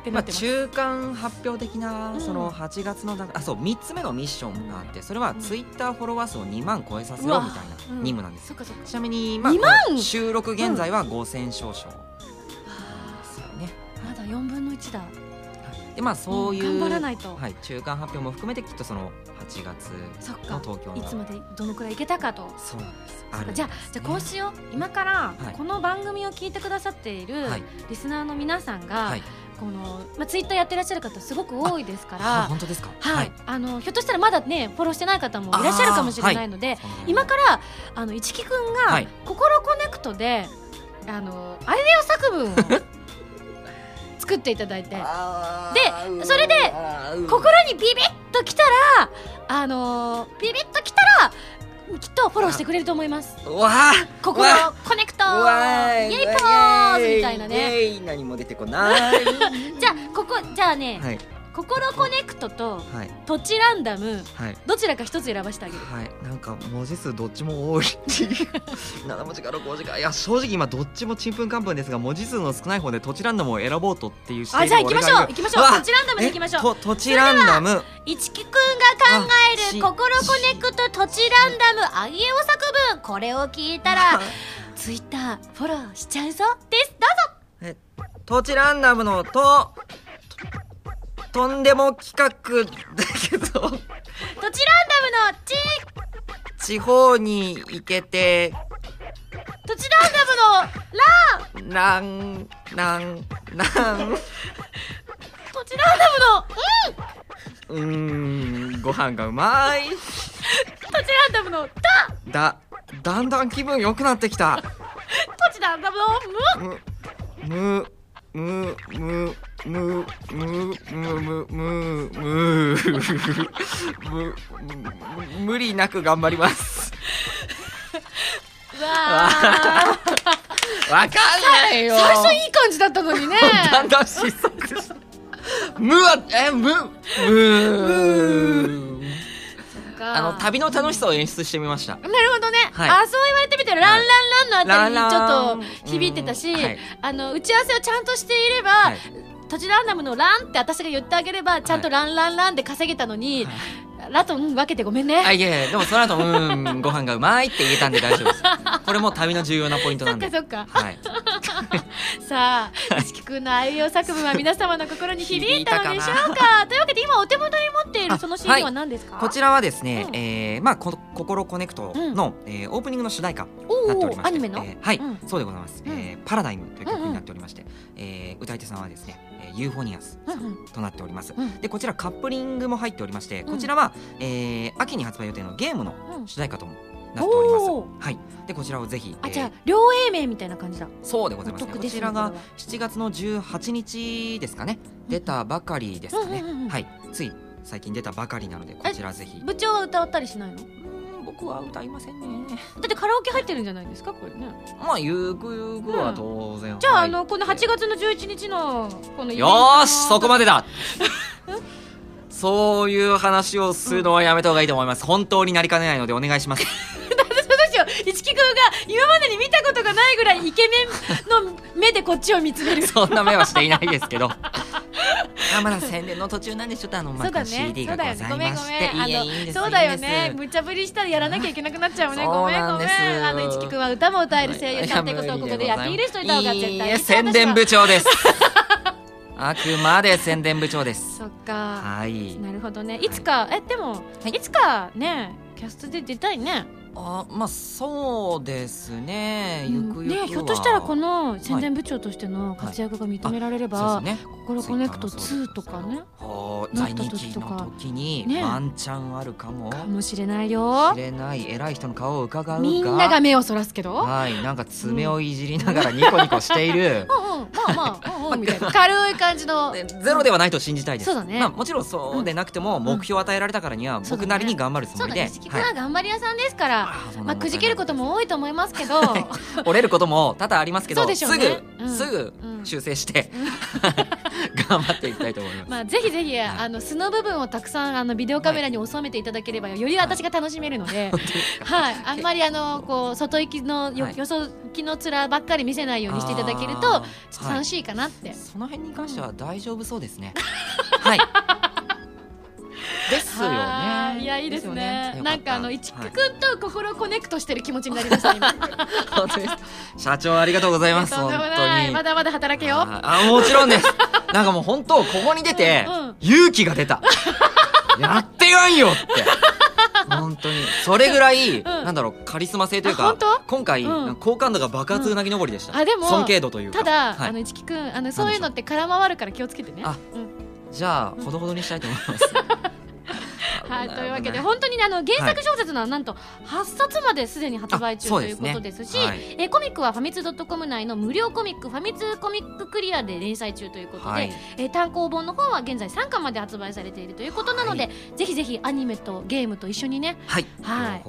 ってまあ、なってます、中間発表的なうん。その8月の段階あそう3つ目のミッションがあってそれはうん。ツイッターフォロワー数を2万超えさせようみたいなうん。任務なんです。そっかそっか。ちなみに、まあ、2万この収録現在は5000少々ですよね、まだ4分の1だ。でまあそういう、ん頑張らないと。はい、中間発表も含めてきっとその8月の東京の。いつまでどのくらいいけたかと。そうなんです。あるんですじゃあじゃあこうしよう。今からはい。この番組を聞いてくださっているはい。リスナーの皆さんが、はいこのまあ、ツイッターやってらっしゃる方すごく多いですかあら本当ですか？はい、あのひょっとしたらまだねフォローしてない方もいらっしゃるかもしれないので、そんな今からあの市木くんが、はい。心コネクトであのアイデア作文を 作っていただいて。でそれで心にビビッときたらあのビビッときたらきっとフォローしてくれると思います。うわーココロコネクト。イエイポーズみたいなね。何も出てこない。じゃあここじゃあね、はいココロコネクトとはい。土地ランダムはい。どちらか一つ選ばせてあげる。はい、なんか文字数どっちも多い7 文字か6文字か。いや正直今どっちもちんぷんかんぷんですが文字数の少ない方で土地ランダムを選ぼうとっていうあじゃあ行きましょう。行きましょう。わ土地ランダムで行きましょう。と土地ランダム。一木くんが考える心コネクト土地ランダムあげお作文。これを聞いたら ツイッターフォローしちゃうぞ。です。どうぞ。え土地ランダムのとととんでも企画だけど。土地ランダムのち地方に行けて。土地ランダムのラなんなんなん。土地ランダムのうんうーんご飯がうまい。土地ランダムのだだだんだん気分良くなってきた。土地だんだもうむ。むむむむむむむむむむ無理なく頑張ります。うわあ。わかんないよ。最初いい感じだったのにね。だんだん失速した。むはえむむ。あの旅の楽しさを演出してみました。なるほどね、はい。あそう言われてみたら「ランランラン」のあたりにちょっと響いてたし、あの打ち合わせをちゃんとしていれば、はい土地ランダムの「ラン」って私が言ってあげればちゃんと「ランランラン」で稼げたのに、はい。ラと「うん」分けてごめんね、あいやいやでもその後うんご飯がうまいって言えたんで大丈夫です。これも旅の重要なポイントそなんで。っかそっか。はい。さあ 石木くんのあいうえお作文は皆様の心に響いたのでしょうか？というわけで今お手元に持っているあその CD は何ですか、こちらはですね、うん。えーまあこ「心コネクトの」えーオープニングの主題歌おなっておりまして。おアニメの、えーはい、うん。そうでございます、うん。えーパラダイムという曲になっておりまして、えー歌い手さんはですね、えーユーフォニアスうんうん。となっております、うん。でこちらカップリングも入っておりましてうん。こちらは、えー秋に発売予定のゲームのうん主題歌ともなっております、はい。でこちらをぜひ、あ、えーじゃあ両 A 名みたいな感じだ。そうでございますね。こちらがこれは。7月の18日ですかね。出たばかりですかね、うんうんうんうん。はい。つい最近出たばかりなのでこちらぜひ。部長は歌ったりしないの？僕は歌いませんね。ってカラオケ入ってるんじゃないですかこれね。まあゆくゆくは当然、じゃあ,、はい。あのこの8月の11日のこのよのーしそこまでだ。そういう話をするのはやめた方がいいと思います。本当になりかねないのでお願いします。どうしよ。う一木君が今までに見たことがないぐらいイケメンの目でこっちを見つめる。そんな目はしていないですけどあまだ宣伝の途中なんでちょっとあの、まあ、CD がございましてそうだよね。ごめんごめん。いやあのそうだよね。無茶ぶりしたらやらなきゃいけなくなっちゃうね。ごめんごめなんあの一木君は歌も歌える声優さんってことをここでアピールしといた方が絶対いい宣伝部長です。あくまで宣伝部長です。そっか。はい。なるほどね。いつか、えでも、い、つかねキャストで出たいねあまあそうですね。ゆくゆくは、ねひょっとしたらこの宣伝部長としての活躍が認められれば、そうですね。心コネクト2とかね。はあなった在時とか。時にねワンチャンあるかも。かもしれないよ。しれない偉い人の顔を伺うがみんなが目をそらすけど。はい。なんか爪をいじりながらニコニコしている。うんうんまあまあうんうん。みたいな軽い感じの。でゼロではないと信じたいです。そうだね。まあ、もちろんそうでなくても目標を与えられたからには僕なりに頑張るつそうだもりで、ね。石木君は頑張り屋さんですから、まあ、なくじけることも多いと思いますけど、折れることも多々ありますけどね。すぐ、うん。すぐうん。修正して、頑張っていきたいと思います、まあ、ぜひぜひ、はい。あの素の部分をたくさんあのビデオカメラに収めていただければより私が楽しめるので、本当ですか？はい、あんまりあのこう外行きのよ、はい。よそ行きの面ばっかり見せないようにしていただけるとちょっと楽しいかなって、その辺に関しては大丈夫そうですね。はい。ですよね。はい。いやいいですよね。よなんかあの一木くんと心コネクトしてる気持ちになりました社長ありがとうございます。本当に。まだまだ働けよ。ああもちろんです。なんかもう本当ここに出て、うんうん。勇気が出た。やってやんよって。本当に。それぐらい、ん。なんだろうカリスマ性というか今回、うん。好感度が爆発うなぎ登りでした、あでも尊敬度というか。ただ、はい。あの一木くんあのそういうのって空回るから気をつけてね。あうん。じゃあほどほどにしたいと思います はい、というわけで本当にねあの原作小説のはなんと8冊まですでに発売中ということですしはい。えーコミックはファミツドットコム内の無料コミックファミツコミッククリアで連載中ということで、はい。えー単行本の方は現在3巻まで発売されているということなので、はぜひぜひアニメとゲームと一緒にね。はい、はい。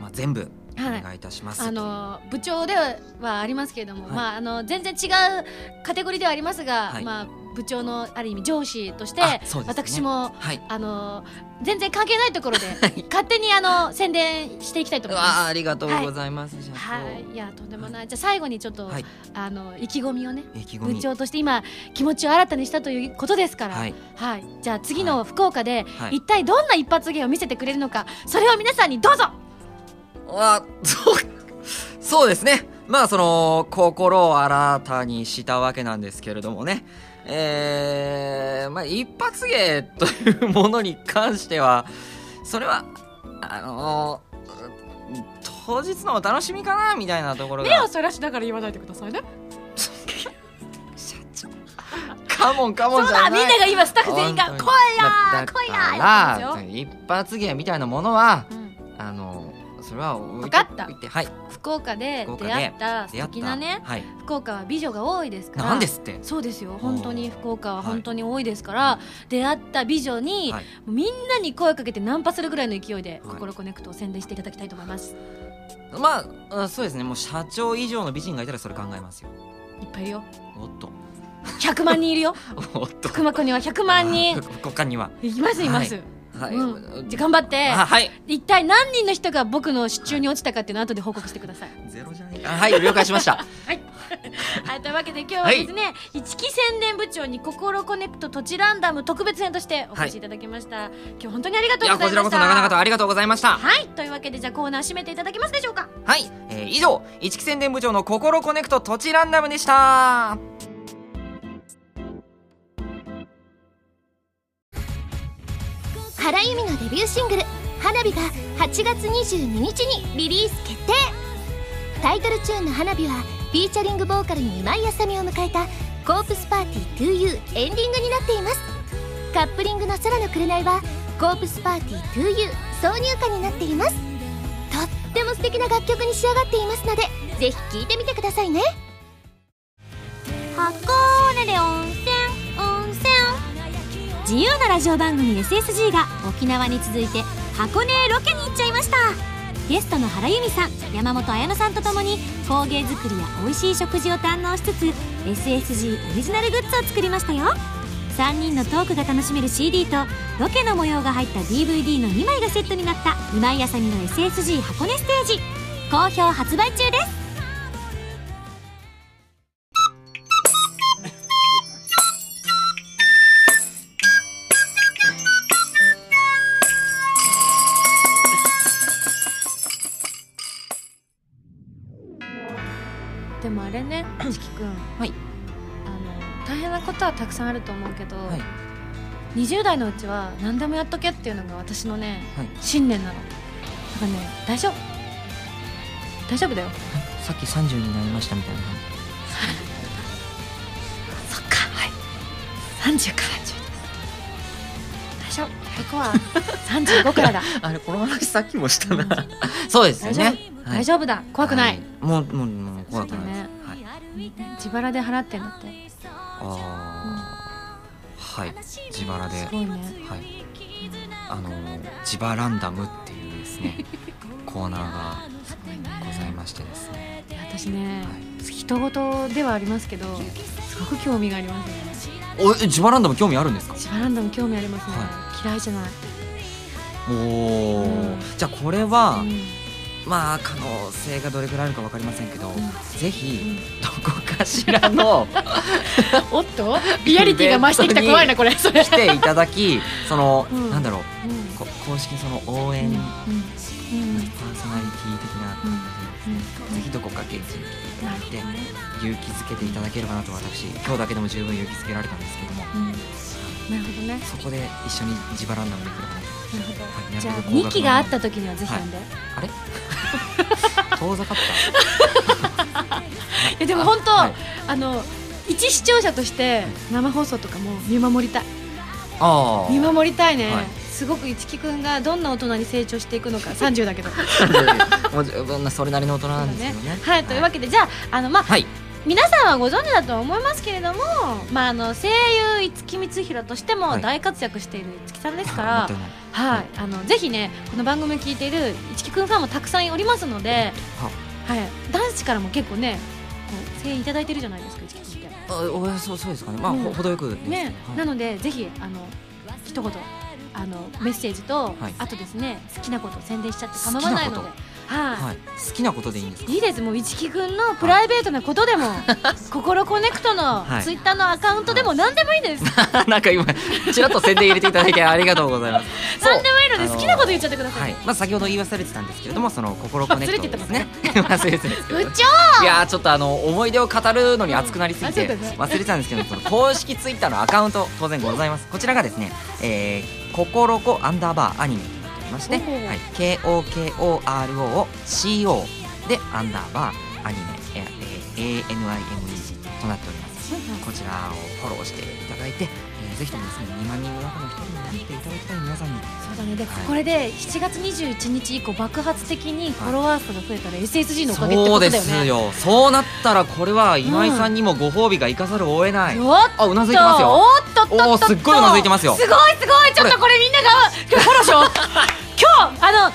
まあ、全部おはい願いいたします、あの部長ではありますけれども、はい。まあ、あの全然違うカテゴリーではありますが、はい。まあ、部長のある意味上司として、ね。私もはい。あの全然関係ないところで 勝手にあの宣伝していきたいとう思います。わあありがとうございます、社長。はい、いやとんでもない、じゃあ最後にちょっと、はい。あの意気込みをねみ。部長として今気持ちを新たにしたということですから、はい。はい、じゃあ次の福岡で、はい。一体どんな一発芸を見せてくれるのかそれを皆さんにどうぞ。あそうそうですね。まあその心を新たにしたわけなんですけれどもねえー、まあ一発芸というものに関してはそれはあの当日のお楽しみかなみたいなところが。目をそらしながら言わないでくださいね。社 長カモンカモンじゃない。だみんなが今スタッフ全員が来いやまあー来いよ。一発芸みたいなものはうん。あのそれは置いわかった。はい福岡で出会った素敵なねはい。福岡は美女が多いですから。なんですって。そうですよ。本当に福岡ははい本当に多いですから、出会った美女に、はい。みんなに声をかけてナンパするぐらいの勢いで「はい。ココロコネクト」を宣伝していただきたいと思います。まああそうですね。もう社長以上の美人がいたらそれ考えますよ。いっぱいいるよ。おっと。100万人いるよ。おっと。福間には100万人。こ他には。いますいます、はい、うん、じゃあ頑張って。あはい。一体何人の人が僕の支柱に落ちたかっていうのを後で報告してください。ゼロじゃねえかはい了解しました。はい、というわけで今日はですね、市来宣伝部長にココロコネクトトチランダム特別編としてお越しいただきました。今日本当にありがというやございました。こちらこそ長々とありがとうございました。はい、というわけでじゃあコーナー締めていただけますでしょうか。はい、えー以上一木宣伝部長の心コネクト土地ランダムでした原由美のデビューシングル「花火」が8月22日にリリース決定。タイトルチューンの「花火」はフィーチャリングボーカルに今井あさみを迎えた「コープスパーティー 2U」エンディングになっています。カップリングの「空の紅」は「コープスパーティー 2U」挿入歌になっています。とっても素敵な楽曲に仕上がっていますのでぜひ聴いてみてくださいね。箱根で温泉温泉自由なラジオ番組 SSG が沖縄に続いて箱根ロケに行っちゃいました。ゲストの原由美さん山本彩乃さんとともに工芸作りや美味しい食事を堪能しつつ SSG オリジナルグッズを作りましたよ。3人のトークが楽しめる CD とロケの模様が入った DVD の2枚がセットになった今井あさみの SSG 箱根ステージ。好評発売中です。ちきくん。はいあの大変なことはたくさんあると思うけど、はい20代のうちは何でもやっとけっていうのが私のね、はい信念なの。だからね、大丈夫。大丈夫だよ。さっき30になりましたみたいな そっか。はい。30からです。大丈夫。ここは 35からだ。あれこの話さっきもしたなそうですよねはい大丈夫だ。怖くない。はもうもうもう怖くないねはい自腹で払ってんだって。あー。はい。自腹で。はすごいね。い。あの自腹ランダムっていうですね コーナーがすございましてですね。私ね、は人事ではありますけどすごく興味がありますね。おえ自腹ランダム興味あるんですか？千葉ランドも興味ありますね、は嫌いじゃない、おお、うん。じゃあこれは、うんまあ可能性がどれくらいあるか分かりませんけど、ん。ぜひどこかしらの おっと？リアリティが増してきた怖いなこれ。それ来ていただきその、うん。なんだろううん。こ公式その応援、うん。うん。パーソナリティ的な感じで、ぜひどこか現地に来ていただいて、勇気づけていただければなと私今日だけでも十分勇気づけられたんですけども。うん。なるほどね。そこで一緒に自腹ランダムできればな。るほど、はい。じゃあなるべく高額な2期があった時にはぜひ呼んで、あれ？遠ざかっ いやでも本当、たはい。あの一視聴者として生放送とかも見守りたい。ああ見守りたいね、はい。すごく一木くんがどんな大人に成長していくのか。30だけど。もうそれなりの大人なんですけどね。はい。というわけでじゃああのまあはい皆さんはご存知だとは思いますけれども、まあ、あの声優五木光弘としてもはい。大活躍している五木さんですから、思ったようなはい、あのぜひねこの番組を聞いている一木くんファンもたくさんおりますので、は。い、男子からも結構ね声援いただいてるじゃないですか一木くんって。あおそうそうですかね。まあ、うん。ほ程よくですね、はい。なのでぜひあの一言あのメッセージと、はい。あとですね好きなことを宣伝しちゃって構わないのではい、はい、好きなことでいいんですか？いいです。もう市来くんのプライベートなことでもココロコネクトのはい。ツイッターのアカウントでも何でもいいです、なんか今ちらっと宣伝入れていただいてありがとうございます。何でもいいのであのー好きなこと言っちゃってください、はい、まあ先ほど言い忘れてたんですけれどもそのココロコネクトですね。忘れてた。部長いやーちょっとあの思い出を語るのに熱くなりすぎて忘れてた。んですけどその公式ツイッターのアカウント当然ございます。こちらがですねえー、こころこアンダーバーアニメまして、はい、KOKORO を CO でアンダーバーアニメえ ANIME となっております。こちらをフォローしていただいて、えーぜひともですね2万人の中の一人になっていただきたい皆さんに。そうだね。で、はい。これで7月21日以降爆発的にフォロワー数が増えたら SSG のおかげってそうでことだよね。すよ。そうなったらこれは今井さんにもご褒美がいかざるを得ない、おっあうなずいてますよ。おっとっとっとっと。すっごいうなずいてますよ。すごいすごい。ちょっとこれみんなが 今日フォローしよう今日あの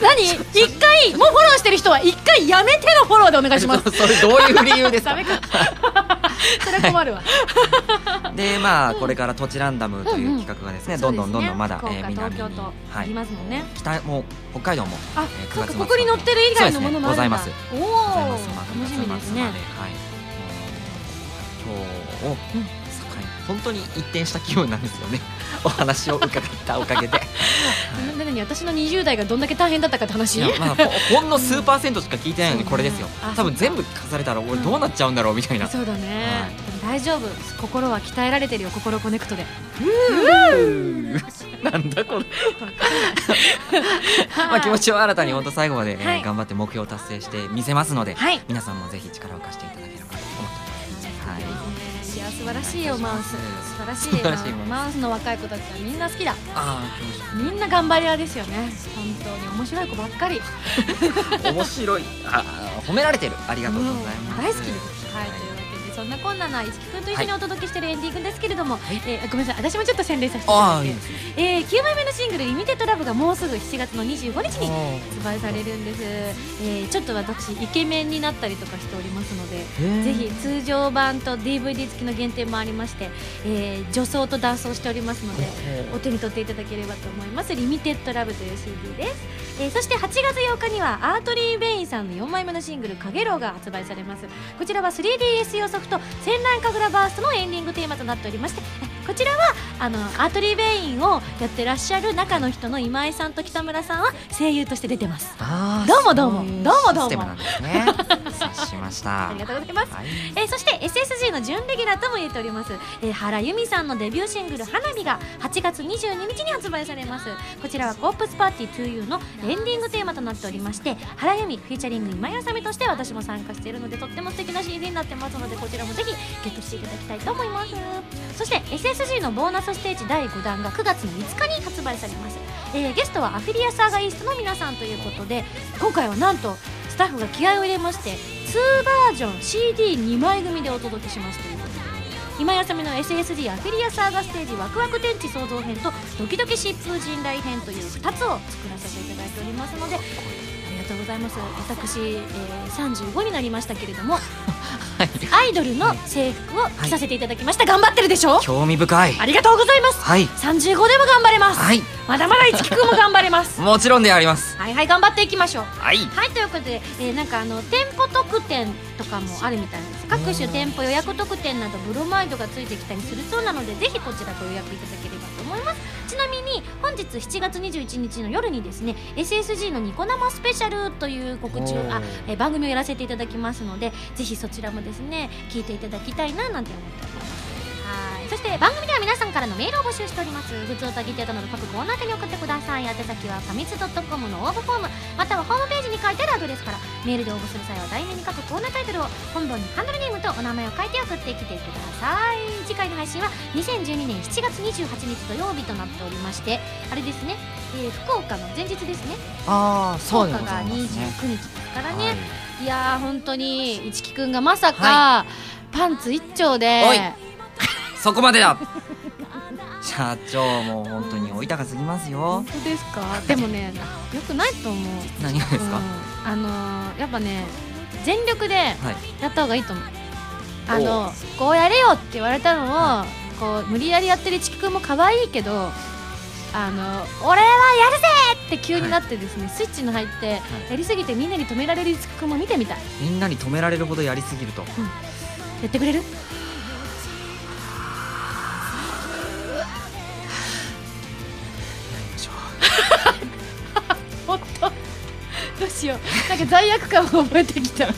何？一回もうフォローしてる人は一回やめてのフォローでお願いします。それどういう理由ですか？それは困るわ。でまあこれから土地ランダムという企画がですね、どんどんどんどんまだ、そうですね福岡南に。はい。ますもんね、北も北海道もあ、えーそっ9月ここに載ってる以外のものもね。ございます。おおまあ、楽しみですね。9月末まではい今日を境に本当に一転した気分なんですよね。お話を伺ったおかげで。ななに私の20代がどんだけ大変だったかって話。まあほ ほんの数パーセントしか聞いてないのにこれですよ。あ多分全部聞かされたら俺どうなっちゃうんだろうみたいな、そうだね、はい。大丈夫。心は鍛えられてるよ心コネクトで。なんだこれ。まあ気持ちを新たに本当最後まで、頑張って目標を達成してみせますので、はい。皆さんもぜひ力を貸していただ素晴らしいよマウス。素晴らしいらしいマウス。の若い子たちはみんな好きだ。あみんな頑張り屋ですよね。本当に面白い子ばっかり。あ面白い。あー褒められてる。ありがとうございます。大好きです。はい、といそんなこんなな一木くんと一緒にお届けしてるエンディングですけれども、い。えーごめんなさい。私もちょっと宣伝させていただいて。えー、9枚目のシングル「リミテッドラブがもうすぐ7月の25日に発売されるんです、えーちょっと私イケメンになったりとかしておりますのでぜひ通常版と DVD 付きの限定もありまして、えー女装とダンスをしておりますのでお手に取っていただければと思います「 Limited Love という CD です、えーそして8月8日には ARTERY VEIN さんの4枚目のシングル「かげろう」が発売されます。こちらは 3DS 用ソフト「閃乱神楽バースト」のエンディングテーマとなっておりましてえこちらはあの ARTERY VEIN をやってらっしゃる中の人の今井さんと北村さんは声優として出てます。どうもどうも。どうもどうも。察しました。ありがとうございます。はい。えーそして SSG の準レギュラーとも言えております、えー原由美さんのデビューシングル「花火」が8月22日に発売されます。こちらは「コープスパーティー 2U」のエンディングテーマとなっておりまして原由美フィーチャリング今井あさみとして私も参加しているのでとっても素敵な CD になってますのでこちらもぜひゲットしていただきたいと思います。そして SSG のボーナスステージ第5弾が9月の5日に発売されます、えーゲストはアフィリアサーガイーストの皆さんということで今回はなんとスタッフが気合を入れまして2バージョン CD2 枚組でお届けしますということ。で今やさみの SSD アフィリアサーガステージワクワク天地創造編とドキドキ疾風陣雷編という2つを作らせていただいておりますのでがとうございます私、えー35になりましたけれどもはい。アイドルの制服を着させていただきました、頑張ってるでしょ？興味深い。ありがとうございますはい。35でも頑張れます、はい。まだまだ一木くんも頑張れますもちろんであります。はいはい頑張っていきましょうはい。はいということで、えーなんかあの店舗特典とかもあるみたいです各種店舗予約特典などブロマイドがついてきたりするそうなのでぜひこちらご予約いただければと思いますちなみに本日7月21日の夜にですね SSG のニコ生スペシャルという告知をあ、えー番組をやらせていただきますのでぜひそちらもですね聞いていただきたいななんて思っておりますはい。そして番組では皆さんからのメールを募集しております。普通歌ギテードなど各コーナー宛てに送ってください。宛先はファミツドットコムの応募フォーム。またはホームページに書いてあるアドレスからメールで応募する際は題名に書くコーナータイトルを本文にハンドルネームとお名前を書いて送ってきてください。次回の配信は2012年7月28日土曜日となっておりましてあれですね、えー福岡の前日ですね。ああ、福そうで岡がございますね。29日ですからね、はい。いやー本当に一木くんがまさか、パンツ一丁でそこまでだ。社長もう本当においたかすぎますよ。本。当ですか？でもねよくないと思う。何がですか、うん。あのーやっぱね全力ではい。やった方がいいと思う。あのこうやれよって言われたのをこう無理やりやってる一木くんも可愛いけどあの俺はやるぜって急になってですね、スイッチの入って、やりすぎてみんなに止められる一木くんも見てみたい。みんなに止められるほどやりすぎると。やってくれる？しよう。なんか罪悪感を覚えてきた。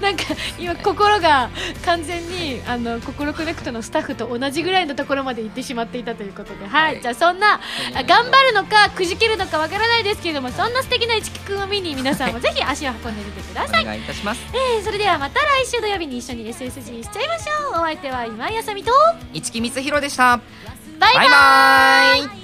なんか今心が完全にあの心コネクトのスタッフと同じぐらいのところまで行ってしまっていたということで、はい、はい。じゃあそんなあ頑張るのかくじけるのかわからないですけれどもそんな素敵な市木くんを見に皆さんもぜひ足を運んでみてください。お願いいたします。えー、それではまた来週土曜日に一緒に SSG しちゃいましょう。お相手は今井あさみと市木光弘でした。バイバイ。バイバ